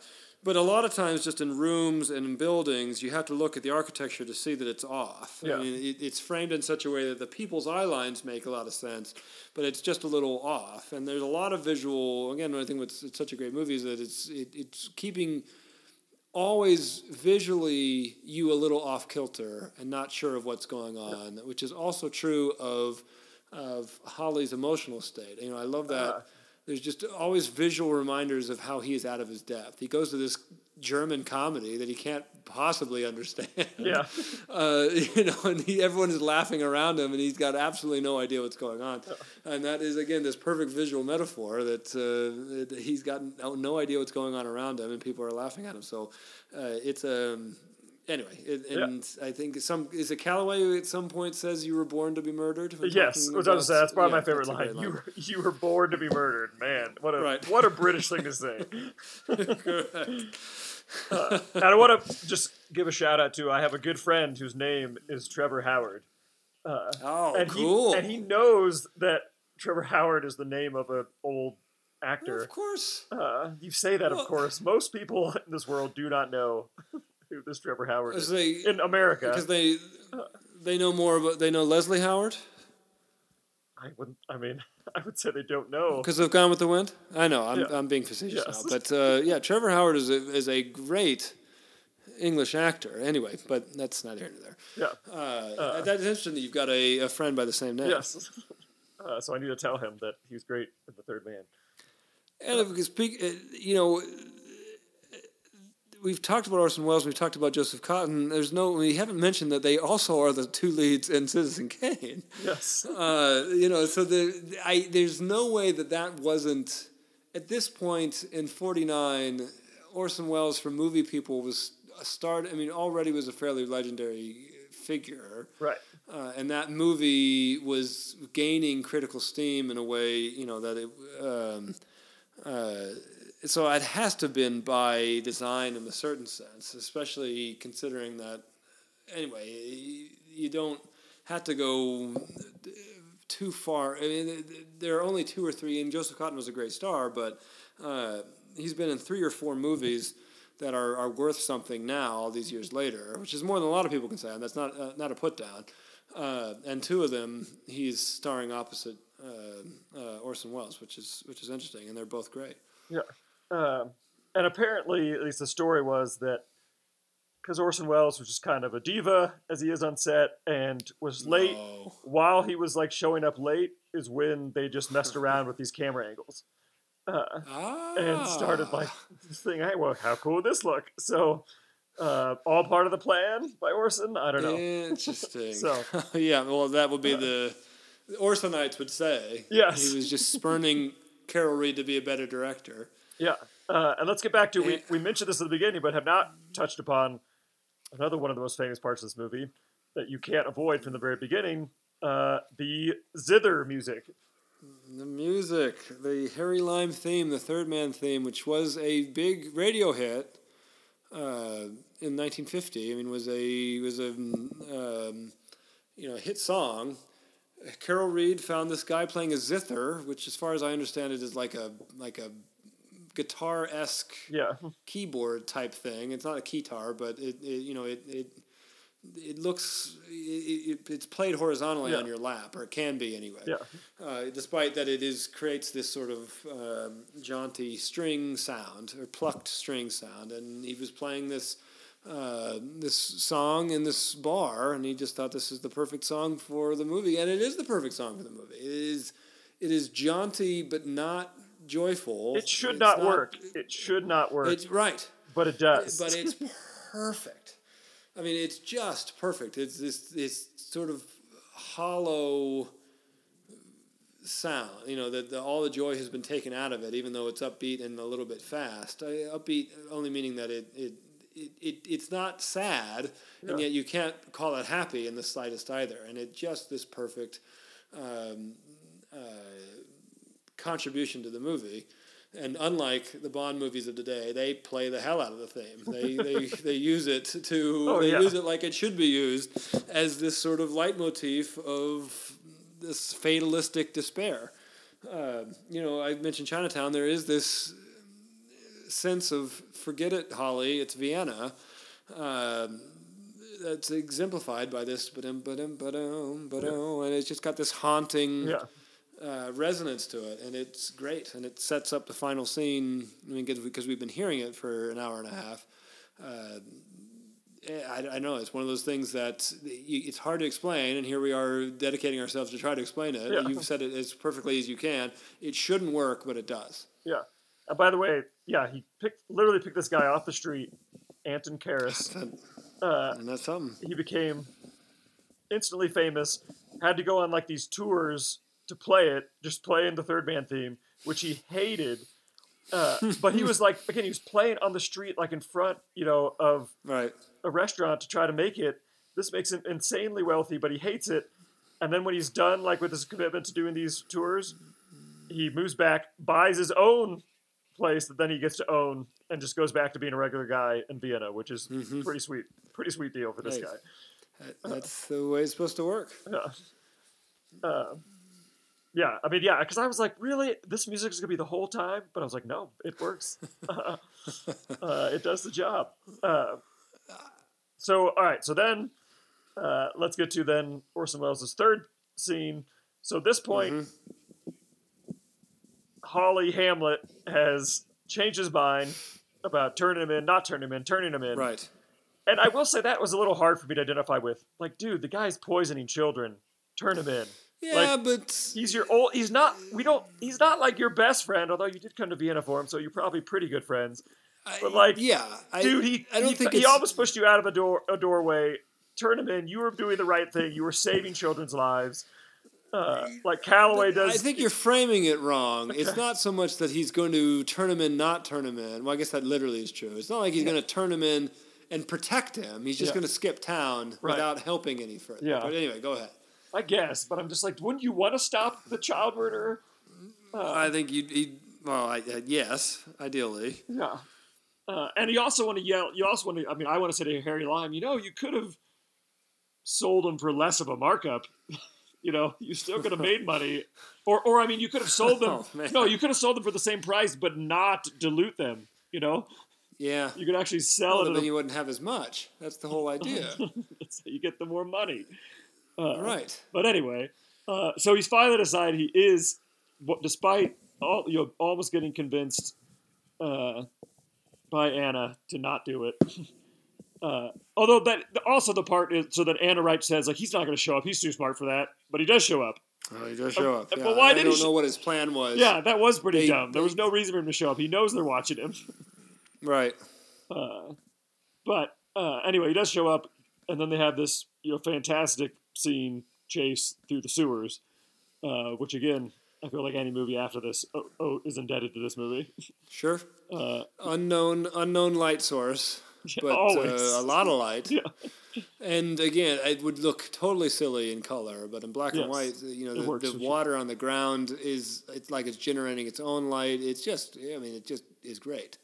But a lot of times, just in rooms and in buildings, you have to look at the architecture to see that it's off. Yeah. I mean, it, it's framed in such a way that the people's eye lines make a lot of sense, but it's just a little off. And there's a lot of visual. Again, I think what's it's such a great movie is that it's it, it's keeping always visually you a little off kilter and not sure of what's going on, which is also true of of Holly's emotional state. You know, I love that. Uh. There's just always visual reminders of how he is out of his depth. He goes to this German comedy that he can't possibly understand. Yeah. Uh, you know, and he, everyone is laughing around him, and he's got absolutely no idea what's going on. And that is again this perfect visual metaphor that, uh, that he's got no, no idea what's going on around him, and people are laughing at him. So uh, it's a um, anyway, it, and I think some is it Calloway who at some point says you were born to be murdered. Yes, which I was that's probably yeah, my favorite a line. You were, you were born to be murdered, man. What a Right. what a British thing to say. Correct. And I want to just give a shout out to I have a good friend whose name is Trevor Howard. Oh, and cool. He, and he knows that Trevor Howard is the name of an old actor. of course. Uh, you say that, Well- of course. Most people in this world do not know who this Trevor Howard is. they- in America, because they they know more about they know Leslie Howard I wouldn't. I mean, I would say they don't know. because they've Gone with the Wind. I know I'm Yeah. I'm being facetious Yes. now, but uh, yeah, Trevor Howard is a, is a great English actor. Anyway, but that's not here nor there. Yeah. Uh, that's interesting that you've got a, a friend by the same name. Yes. Uh, so I need to tell him that he's great in the Third Man. And if we could speak, uh, you know, we've talked about Orson Welles, we've talked about Joseph Cotten. There's no, we haven't mentioned that they also are the two leads in Citizen Kane. Yes. Uh, you know, so the, I, there's no way that that wasn't, at this point in 49, Orson Welles for movie people was a start, I mean, already was a fairly legendary figure. Right. Uh, and that movie was gaining critical steam in a way, you know, that it. Um, uh, so it has to have been by design in a certain sense, especially considering that. Anyway, you don't have to go too far. I mean, there are only two or three, and Joseph Cotten was a great star, but uh, he's been in three or four movies that are, are worth something now, all these years later, which is more than a lot of people can say, and that's not uh, not a put down. Uh, and two of them, he's starring opposite uh, uh, Orson Welles, which is which is interesting, and they're both great. Yeah. Um, and apparently, at least the story was that because Orson Welles was just kind of a diva as he is on set and was late No. while he was like showing up late is when they just messed around with these camera angles uh, Ah. and started like this thing. Hey, well, how cool would this look? So, uh, all part of the plan by Orson. I don't know. Interesting. So- yeah, well, that would be the, the Orsonites would say. Yes. he was just spurning Carol Reed to be a better director. Yeah. Uh, and let's get back to we, Eh. we mentioned this at the beginning, but have not touched upon another one of the most famous parts of this movie that you can't avoid from the very beginning uh, the zither music. The music, the Harry Lime theme, the Third Man theme, which was a big radio hit uh, in 1950. I mean, was a was a um, you know hit song. Carol Reed found this guy playing a zither, which, as far as I understand it, is like a like a guitar esque Yeah. keyboard type thing. It's not a keytar, but it, it you know it it it looks it, it, it's played horizontally Yeah. on your lap, or it can be anyway. Yeah. Uh, despite that, it is creates this sort of um, jaunty string sound or plucked string sound, and he was playing this. Uh, this song in this bar, and he just thought this is the perfect song for the movie, and it is the perfect song for the movie. It is, it is jaunty but not joyful. It should It's not, work. It should not work, It's right, but it does. but it's perfect. I mean, it's just perfect. It's this this sort of hollow sound. You know that the, all the joy has been taken out of it, even though it's upbeat and a little bit fast. I, upbeat only meaning that it it. It, it, it's not sad, and yet you can't call it happy in the slightest either. And it just this perfect um, uh, contribution to the movie. And unlike the Bond movies of today, they play the hell out of the theme. They they, they use it to Oh, they yeah. use it like it should be used as this sort of leitmotif of this fatalistic despair. Uh, you know, I mentioned Chinatown. There is this sense of forget it, Holly. It's Vienna. Um, that's exemplified by this, ba-dum, ba-dum, ba-dum, ba-dum, and it's just got this haunting yeah. Uh, resonance to it, and it's great, and it sets up the final scene. I mean, because we've been hearing it for an hour and a half. Uh, I, I know it's one of those things that it's hard to explain, and here we are dedicating ourselves to try to explain it. Yeah. You've said it as perfectly as you can. It shouldn't work, but it does. Yeah. Uh, by the way, yeah, he picked literally picked this guy off the street, Anton Karas. Uh, and that's something. he became instantly famous. Had to go on like these tours to play it, just playing the third man theme, which he hated. Uh, but he was like, again, he was playing on the street, like in front, you know, of Right. a restaurant to try to make it. This makes him insanely wealthy, but he hates it. And then when he's done, like with his commitment to doing these tours, he moves back, buys his own place that then he gets to own, and just goes back to being a regular guy in Vienna, which is pretty sweet, pretty sweet deal for this Hey. guy. That- That's the way it's supposed to work. Yeah. Uh, yeah, I mean, yeah, because I was like, really, this music is gonna be the whole time, but I was like, no, it works. uh, it does the job. Uh, so, all right, so then uh, let's get to then Orson Welles' third scene. So at this point, Holly Hamlet has changed his mind about turning him in, not turning him in, turning him in. Right. And I will say that was a little hard for me to identify with. Like, dude, the guy's poisoning children. Turn him in. Yeah, Like, but He's your old. He's not. We don't. He's not like your best friend. Although you did come to Vienna for him, so you're probably pretty good friends. But like, yeah, dude, he. I don't he, think he it's, almost pushed you out of a door. A doorway. Turn him in. You were doing the right thing. You were saving children's lives. Uh, like Calloway does. I think you're framing it wrong. It's not so much that he's going to turn him in, not turn him in. Well, I guess that literally is true. It's not like he's going to turn him in and protect him. He's just Yeah. going to skip town Right. without helping any further. Yeah. But anyway, go ahead. I guess, but I'm just like, wouldn't you want to stop the child murderer? I think you'd, you'd well, I, uh, yes, ideally. Yeah. Uh, and you also want to yell. You also want to. I mean, I want to say to Harry Lime, you know, you could have sold them for less of a markup. you know, you still could have made money. Or, or I mean, you could have sold them. Oh, no, you could have sold them for the same price, but not dilute them. You know, Yeah. you could actually sell Well, it. then a, you wouldn't have as much. That's the whole idea. so you get the more money. Uh, right. But anyway, uh, so he's finally decided he is, despite all you know, almost getting convinced uh, by Anna to not do it. Uh, although that also the part is so that Anna Wright says like he's not going to show up. He's too smart for that, but he does show up. Oh, he does show up. but Yeah, why I did he don't sh- know what his plan was. Yeah, that was pretty They- dumb. There was no reason for him to show up. He knows they're watching him. Right. But uh, anyway, he does show up, and then they have this you know fantastic scene chase through the sewers, uh, which again I feel like any movie after this oh, oh, is indebted to this movie. Sure. Uh, unknown unknown light source, but uh, a lot of light. yeah, And again, it would look totally silly in color, but in black Yes. and white, you know, the, the for sure. water on the ground is it's like it's generating its own light. It's just, I mean, it just is great.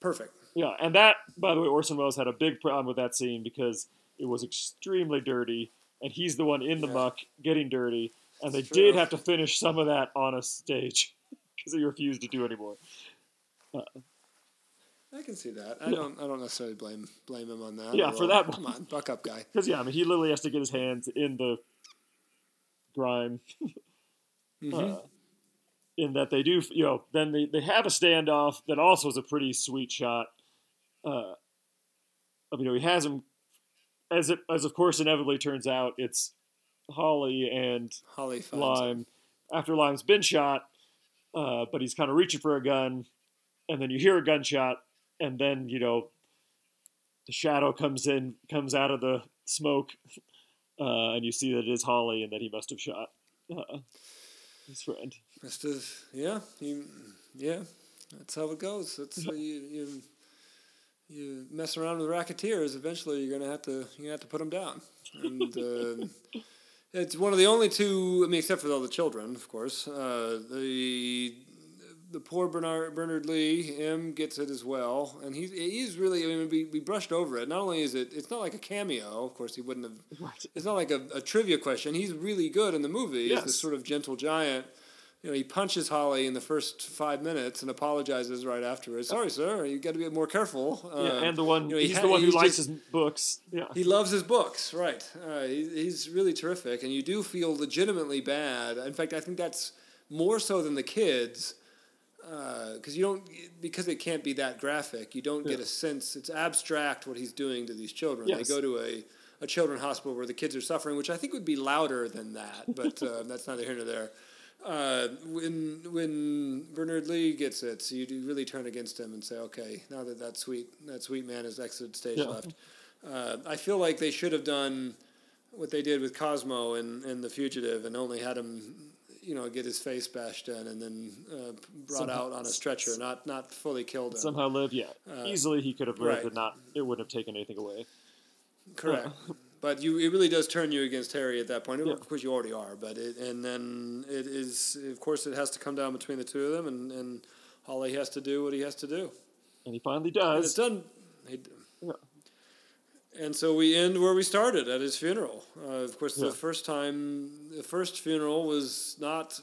Perfect. yeah, and that by the way, Orson Welles had a big problem with that scene because it was extremely dirty, and he's the one in the Yeah. muck getting dirty, and they did have to finish some of that on a stage because he refused to do anymore. I can see that. I Yeah. don't. I don't necessarily blame blame him on that. Yeah, for that Come one. on, buck up, guy. Because yeah, I mean, he literally has to get his hands in the grime. Mhm. Uh, in that they do, you know, then they, they have a standoff that also is a pretty sweet shot. Uh, of, you know, he has him, as it as of course inevitably turns out, it's Holly and Holly him. Lime. After Lime's been shot, uh, but he's kind of reaching for a gun, and then you hear a gunshot, and then you know, the shadow comes in, comes out of the smoke, uh, and you see that it is Holly, and that he must have shot uh, his friend. Must have, yeah, you, yeah. That's how it goes. That's how you, you you mess around with racketeers. Eventually, you're gonna have to you have to put them down. And uh, it's one of the only two. I mean, except for all the children, of course. Uh, the the poor Bernard Bernard Lee him gets it as well, and he's he's really. I mean, we, we brushed over it. Not only is it, it's not like a cameo. Of course, he wouldn't have Right. it's not like a, a trivia question. He's really good in the movie. He's Yes. this sort of gentle giant. You know, he punches Holly in the first five minutes and apologizes right afterwards. Sorry, sir. You got to be more careful. Yeah, Uh, and the one you know, he he's ha- the one who likes just- his books. Yeah, he loves his books, right? Uh, he, he's really terrific, and you do feel legitimately bad. In fact, I think that's more so than the kids, because you don't because it can't be that graphic. You don't get a sense. It's abstract what he's doing to these children. Yes. They go to a a children's hospital where the kids are suffering, which I think would be louder than that, but uh, that's neither here nor there. Uh, when when Bernard Lee gets it, so you do really turn against him and say, okay, now that that sweet that sweet man has exited stage Yeah. left. Uh, I feel like they should have done what they did with Cosmo and, and the fugitive, and only had him, you know, get his face bashed in and then uh, brought Somehow- out on a stretcher, not not fully killed him. Somehow live, yeah. Easily he could have lived right. and not. It wouldn't have taken anything away. Correct. But you, it really does turn you against Harry at that point. Yeah. Of course, you already are. But it, and then it is, of course, it has to come down between the two of them, and, and Holly has to do what he has to do. And he finally And it's does. done. He, Yeah. And so we end where we started at his funeral. Uh, of course, Yeah. the first time, the first funeral was not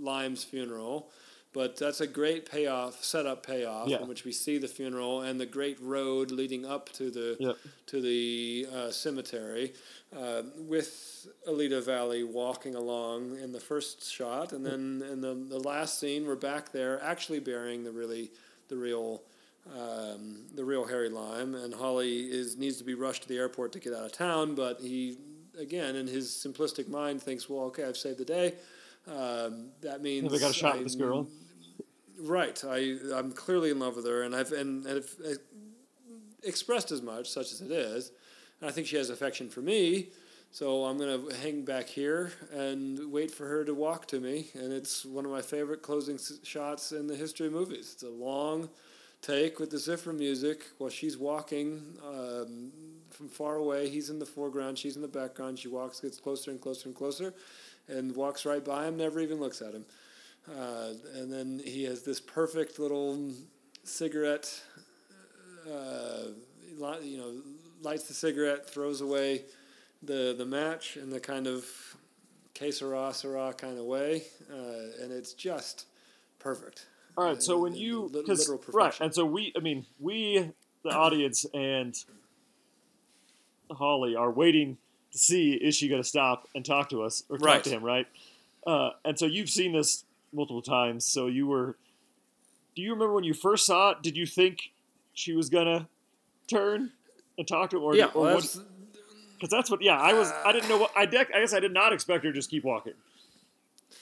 Lime's funeral, but that's a great payoff, setup payoff, Yeah. in which we see the funeral and the great road leading up to the Yep. to the uh, cemetery, uh, with Alida Valli walking along in the first shot, and then in the, the last scene, we're back there actually burying the really the real um, the real Harry Lime, and Holly is needs to be rushed to the airport to get out of town, but he again in his simplistic mind thinks, well, okay, I've saved the day. Um, that means Never got a shot at this girl. Right, I I'm clearly in love with her, and I've and, and have uh, expressed as much, such as it is. And I think she has affection for me, so I'm gonna hang back here and wait for her to walk to me. And it's one of my favorite closing s- shots in the history of movies. It's a long take with the zither music while she's walking um, from far away. He's in the foreground, she's in the background. She walks, gets closer and closer and closer, and walks right by him. Never even looks at him. Uh, and then he has this perfect little cigarette, uh, you know, lights the cigarette, throws away the, the match in the kind of que sera, sera kind of way. Uh, and it's just perfect. All right. So Uh, when you because right, and so we, I mean, we, the audience, and Holly are waiting to see is she going to stop and talk to us or talk Right. to him, right? Uh, and so you've seen this multiple times. So you were. Do you remember when you first saw it? Did you think she was gonna turn and talk to him, or yeah, or well, what? that's, Because that's what. Yeah, I was. I didn't know what. I, dec- I guess I did not expect her to just keep walking.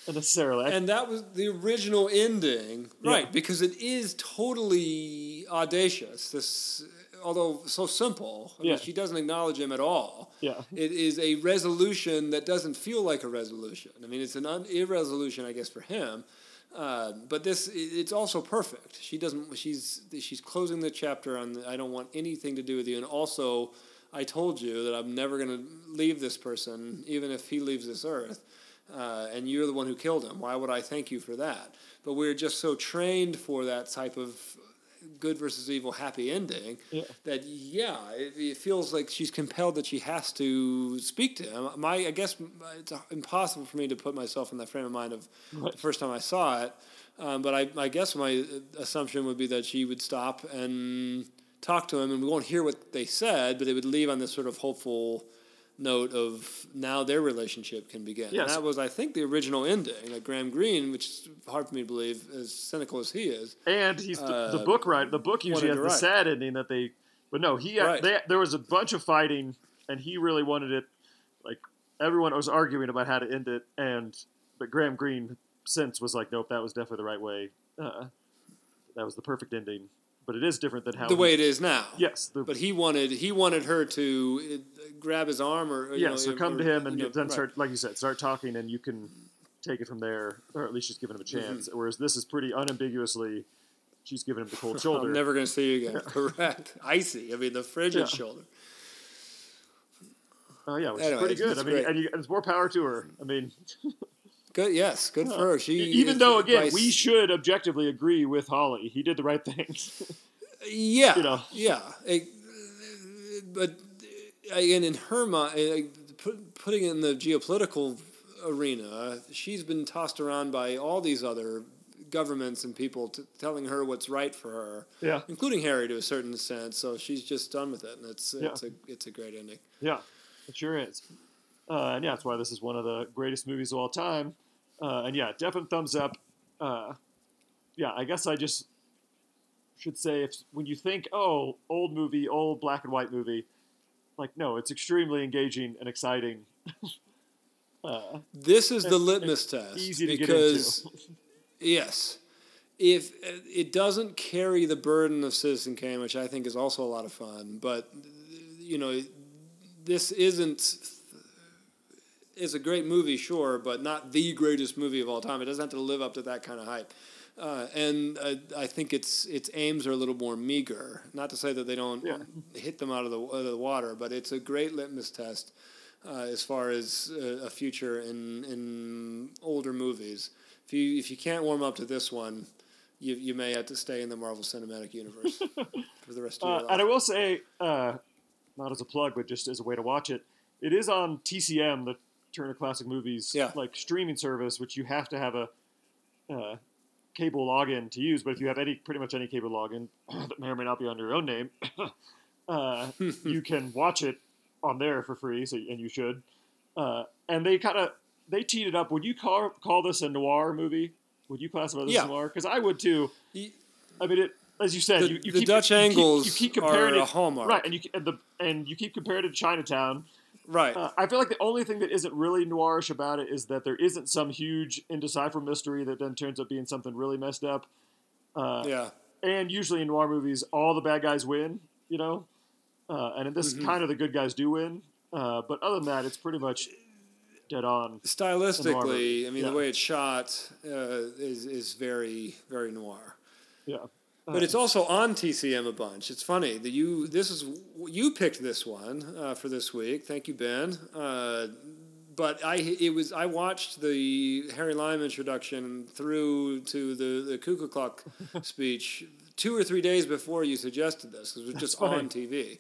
Necessarily. And that was the original ending, Yeah. right? Because it is totally audacious. This, although so simple, I Yeah. mean, she doesn't acknowledge him at all. yeah. It is a resolution that doesn't feel like a resolution. I mean, it's an un- irresolution, I guess, for him. Uh, but this it's also perfect. She doesn't. She's she's closing the chapter on. The, I don't want anything to do with you. And also, I told you that I'm never going to leave this person, even if he leaves this earth. Uh, and you're the one who killed him. Why would I thank you for that? But we're just so trained for that type of good versus evil happy ending Yeah. that yeah it, it feels like she's compelled that she has to speak to him my i guess it's impossible for me to put myself in that frame of mind of Right. the first time i saw it um, but I, I guess my assumption would be that she would stop and talk to him and we won't hear what they said but it would leave on this sort of hopeful note of now their relationship can begin Yes. and that was i think the original ending like graham greene which is hard for me to believe as cynical as he is And he's the, the Uh, book right. The book usually has the to sad ending that they, but no, he Right. they, there was a bunch of fighting, and he really wanted it. Like everyone was arguing about how to end it, and but Graham Greene since was like, nope, that was definitely the right way. Uh, that was the perfect ending. But it is different than how the he- way it is now Yes, the, But he wanted he wanted her to uh, grab his arm or you yeah. know, so or- come to him and you know, then right. start, like you said, start talking, and you can take it from there, or at least she's giving him a Mm-hmm. chance. Whereas this is pretty unambiguously, she's giving him the cold shoulder. I'm never going to see you again. Correct. Icy. I mean, the frigid Yeah. shoulder. Oh yeah, which Anyway, is pretty good. I mean, great. and, you, and it's more power to her. I mean, Good. Yes. Good for her. She even though again we should objectively agree with Holly, he did the right things. Yeah. you know. Yeah. Eh, but uh, again, in her mind, put, putting it in the geopolitical arena, she's been tossed around by all these other governments and people t- telling her what's right for her. yeah, including Harry to a certain sense. So she's just done with it, and it's Yeah. it's a it's a great ending. yeah, it sure is. Uh, and yeah, that's why this is one of the greatest movies of all time. Uh, and yeah, definite thumbs up. Uh, yeah, I guess I just should say if when you think, oh, old movie, old black and white movie, like no, it's extremely engaging and exciting. Uh, This is the litmus test easy to because get into. yes, if uh, it doesn't carry the burden of Citizen Kane, which I think is also a lot of fun, but you know, this isn't. It's a great movie, sure, but not the greatest movie of all time. It doesn't have to live up to that kind of hype. Uh, and uh, I think its its aims are a little more meager. Not to say that they don't Yeah. hit them out of the, out of the water, but it's a great litmus test uh, as far as uh, a future in in older movies. If you if you can't warm up to this one, you you may have to stay in the Marvel Cinematic Universe for the rest of Uh, your and I will say, uh, not as a plug, but just as a way to watch it, it is on TCM, the Turner Classic Movies Yeah. like streaming service, which you have to have a uh, cable login to use. But if you have any, pretty much any cable login that may or may not be under your own name, uh, you can watch it on there for free. So and you should. Uh, and they kind of they teed it up. Would you call call this a noir movie? Would you classify this Yeah. as noir? Because I would too. I mean, it as you said, The- you, you the keep, Dutch you keep- angles you keep comparing are a it, hallmark. right? And you and the and you keep comparing it to Chinatown. Right. Uh, I feel like the only thing that isn't really noirish about it is that there isn't some huge indecipherable mystery that then turns up being something really messed up. Uh, yeah. And usually in noir movies, all the bad guys win, you know, uh, and in this, Mm-hmm. kind of the good guys do win. Uh, but other than that, it's pretty much dead on. Stylistically, I mean, Yeah. the way it's shot uh, is is very very noir. Yeah. But it's also on TCM a bunch. It's funny that you this is you picked this one uh, for this week. Thank you, Ben. Uh, but I it was I watched the Harry Lime introduction through to the the Cuckoo Clock speech two or three days before you suggested this because it was just funny. on TV.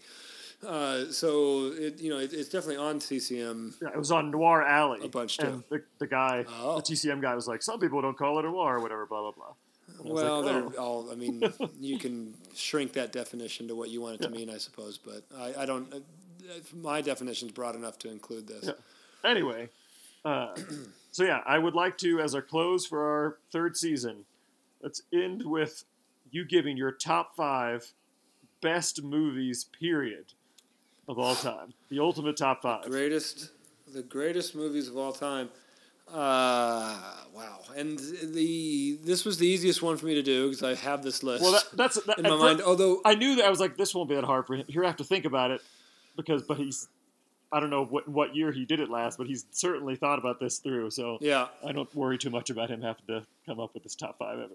Uh, so it you know it, it's definitely on TCM. Yeah, it was on Noir Alley. A bunch, And too. the, the guy, Oh. the TCM guy, was like, "Some people don't call it a noir, or whatever." Blah blah blah. And I was Well, like, they're "Oh." all. I mean, you can shrink that definition to what you want it to mean, I suppose. But I, I don't. Uh, my definition's broad enough to include this. Yeah. Anyway, uh, so yeah, I would like to, as our close for our third season, let's end with you giving your top five best movies, period, of all time. The ultimate top five. Greatest, the greatest movies of all time. Uh, wow. And the this was the easiest one for me to do because I have this list Well, that, that's that, in my mind. fir- Although I knew that I was like, this won't be that hard for him. He'll have to think about it because, but he's, I don't know what what year he did it last, but he's certainly thought about this through. So yeah, I don't worry too much about him having to come up with his top five ever.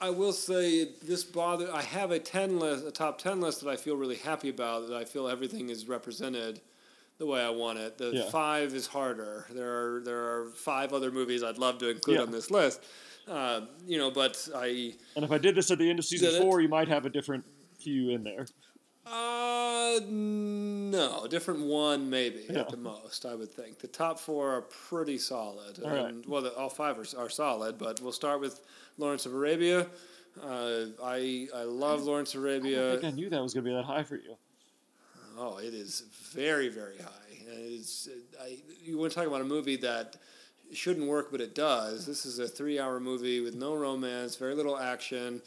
I will say this bother. I have a ten list, a top ten list that I feel really happy about. That I feel everything is represented the way I want it. The Yeah. five is harder. There are there are five other movies I'd love to include Yeah. on this list. Uh, you know, but I And if I did this at the end of season Did it? four, you might have a different few in there. uh no different one maybe Yeah. at the most. I would think the top four are pretty solid. All right. and, Well, the, all five are, are solid, but we'll start with Lawrence of Arabia. Uh, I I love Lawrence of I Arabia. think I knew that was going to be that high for you. Oh, it is very, very high. It's, I, you want to talk about a movie that shouldn't work, but it does. This is a three-hour movie with no romance, very little action,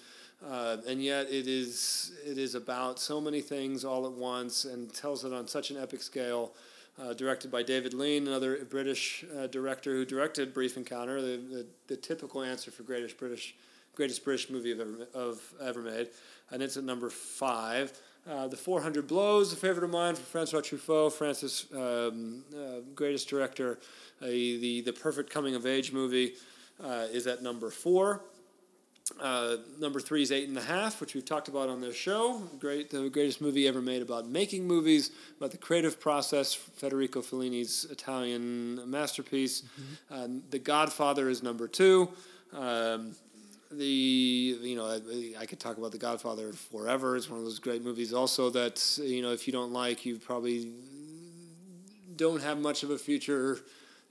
uh, and yet it is it is about so many things all at once, and tells it on such an epic scale. Uh, directed by David Lean, another British uh, director who directed Brief Encounter, the, the, the typical answer for greatest British greatest British movie of ever, of ever made, and it's at number five. Uh, the 400 Blows, a favorite of mine from Francois Truffaut, Francis' um, uh, greatest director. Uh, the the perfect coming of age movie uh, is at number four. Uh, number three is Eight and a Half, which we've talked about on this show. Great, the greatest movie ever made about making movies, about the creative process. Federico Fellini's Italian masterpiece. Um, the Godfather is number two. Um, the you know I, I could talk about The Godfather forever. It's one of those great movies. Also, that you know if you don't like, you probably don't have much of a future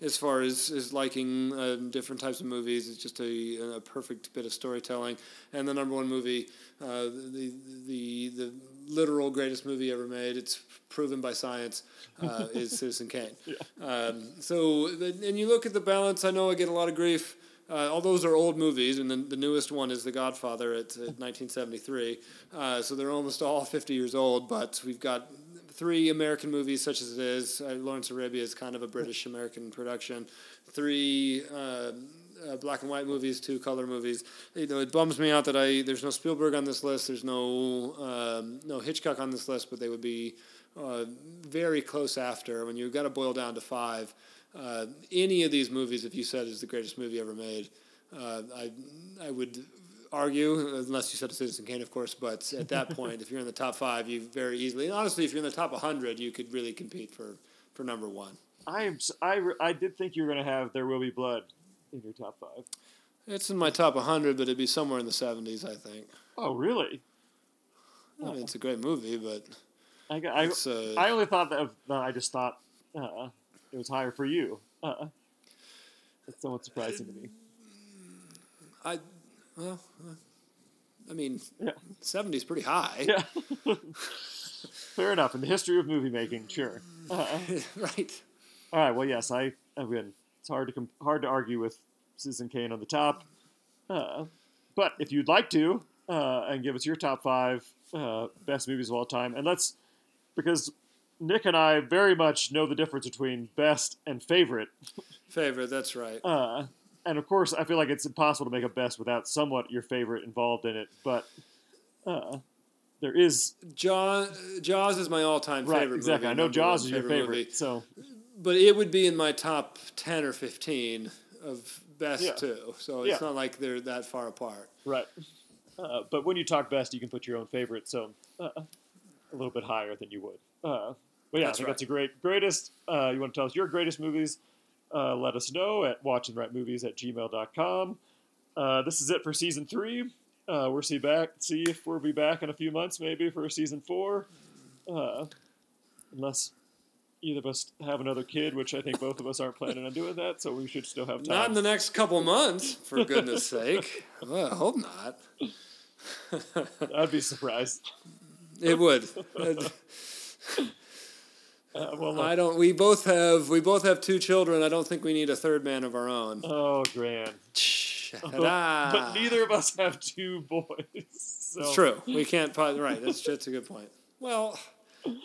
as far as, as liking uh, different types of movies. It's just a, a perfect bit of storytelling. And the number one movie, uh, the, the, the literal greatest movie ever made, it's proven by science, uh, is Citizen Kane. Um, so, and you look at the balance, I know I get a lot of grief. Uh, all those are old movies, and then the newest one is The Godfather at, at 1973. Uh, so they're almost all 50 years old, but we've got three American movies, such as it is. Uh, Lawrence Arabia is kind of a British American production. Three uh, uh, black and white movies, two color movies. You know, it bums me out that I there's no Spielberg on this list. There's no um, no Hitchcock on this list, but they would be uh, very close after. When you've got to boil down to five, uh, any of these movies, if you said is the greatest movie ever made, uh, I I would argue, unless you said Citizen Kane, of course. But at that point, if you're in the top five, you very easily, and honestly, if you're in the top 100, you could really compete for for number one. I am. I, I did think you were going to have There Will Be Blood in your top five. It's in my top 100, but it'd be somewhere in the 70s, I think. Oh, really? I mean, it's a great movie, but I, I, uh, I only thought that. No, I just thought uh, it was higher for you. Uh, that's somewhat surprising to me. I well, uh, I mean, Yeah. 70 is pretty high, Yeah. Fair enough. In the history of movie making, sure. Uh, right? all right. Well, yes. I again, it's hard to com- hard to argue with Citizen Kane on the top. Uh, but if you'd like to, uh, and give us your top five uh, best movies of all time, and let's because Nick and I very much know the difference between best and favorite. Favorite, that's right. Uh, and of course, I feel like it's impossible to make a best without somewhat your favorite involved in it. But uh, there is Jaws, Jaws is my all-time right favorite. exactly. Movie, I know number Jaws is your favorite, movie. so but it would be in my top 10 or 15 of best Yeah. too. So it's Yeah. not like they're that far apart. right. Uh, but when you talk best, you can put your own favorite, so uh, a little bit higher than you would. Uh, but yeah, That's I think right. that's a great greatest. Uh, you want to tell us your greatest movies? Uh, let us know at watchingtherightmovies at gmail.com. Uh, this is it for season three. Uh, we'll see back. See if we'll be back in a few months, maybe for season four, uh, unless either of us have another kid, which I think both of us aren't planning on doing that. So we should still have time. Not in the next couple months, for goodness sake. Well, I hope not. I'd be surprised. It would. Uh, well, I don't. We both have. We both have two children. I don't think we need a third man of our own. oh, grand. But, Ta-da. but neither of us have two boys. So. It's true. We can't. Right. That's just a good point. Well,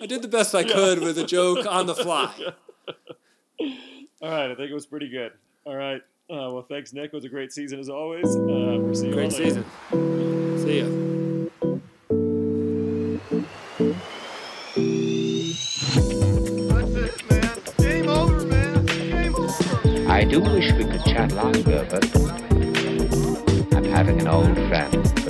I did the best I could with a joke on the fly. All right, I think it was pretty good. All right. Uh, well, thanks, Nick. It was a great season as always. Uh, we'll see you Great season. See ya. I do wish we could chat longer, but I'm having an old friend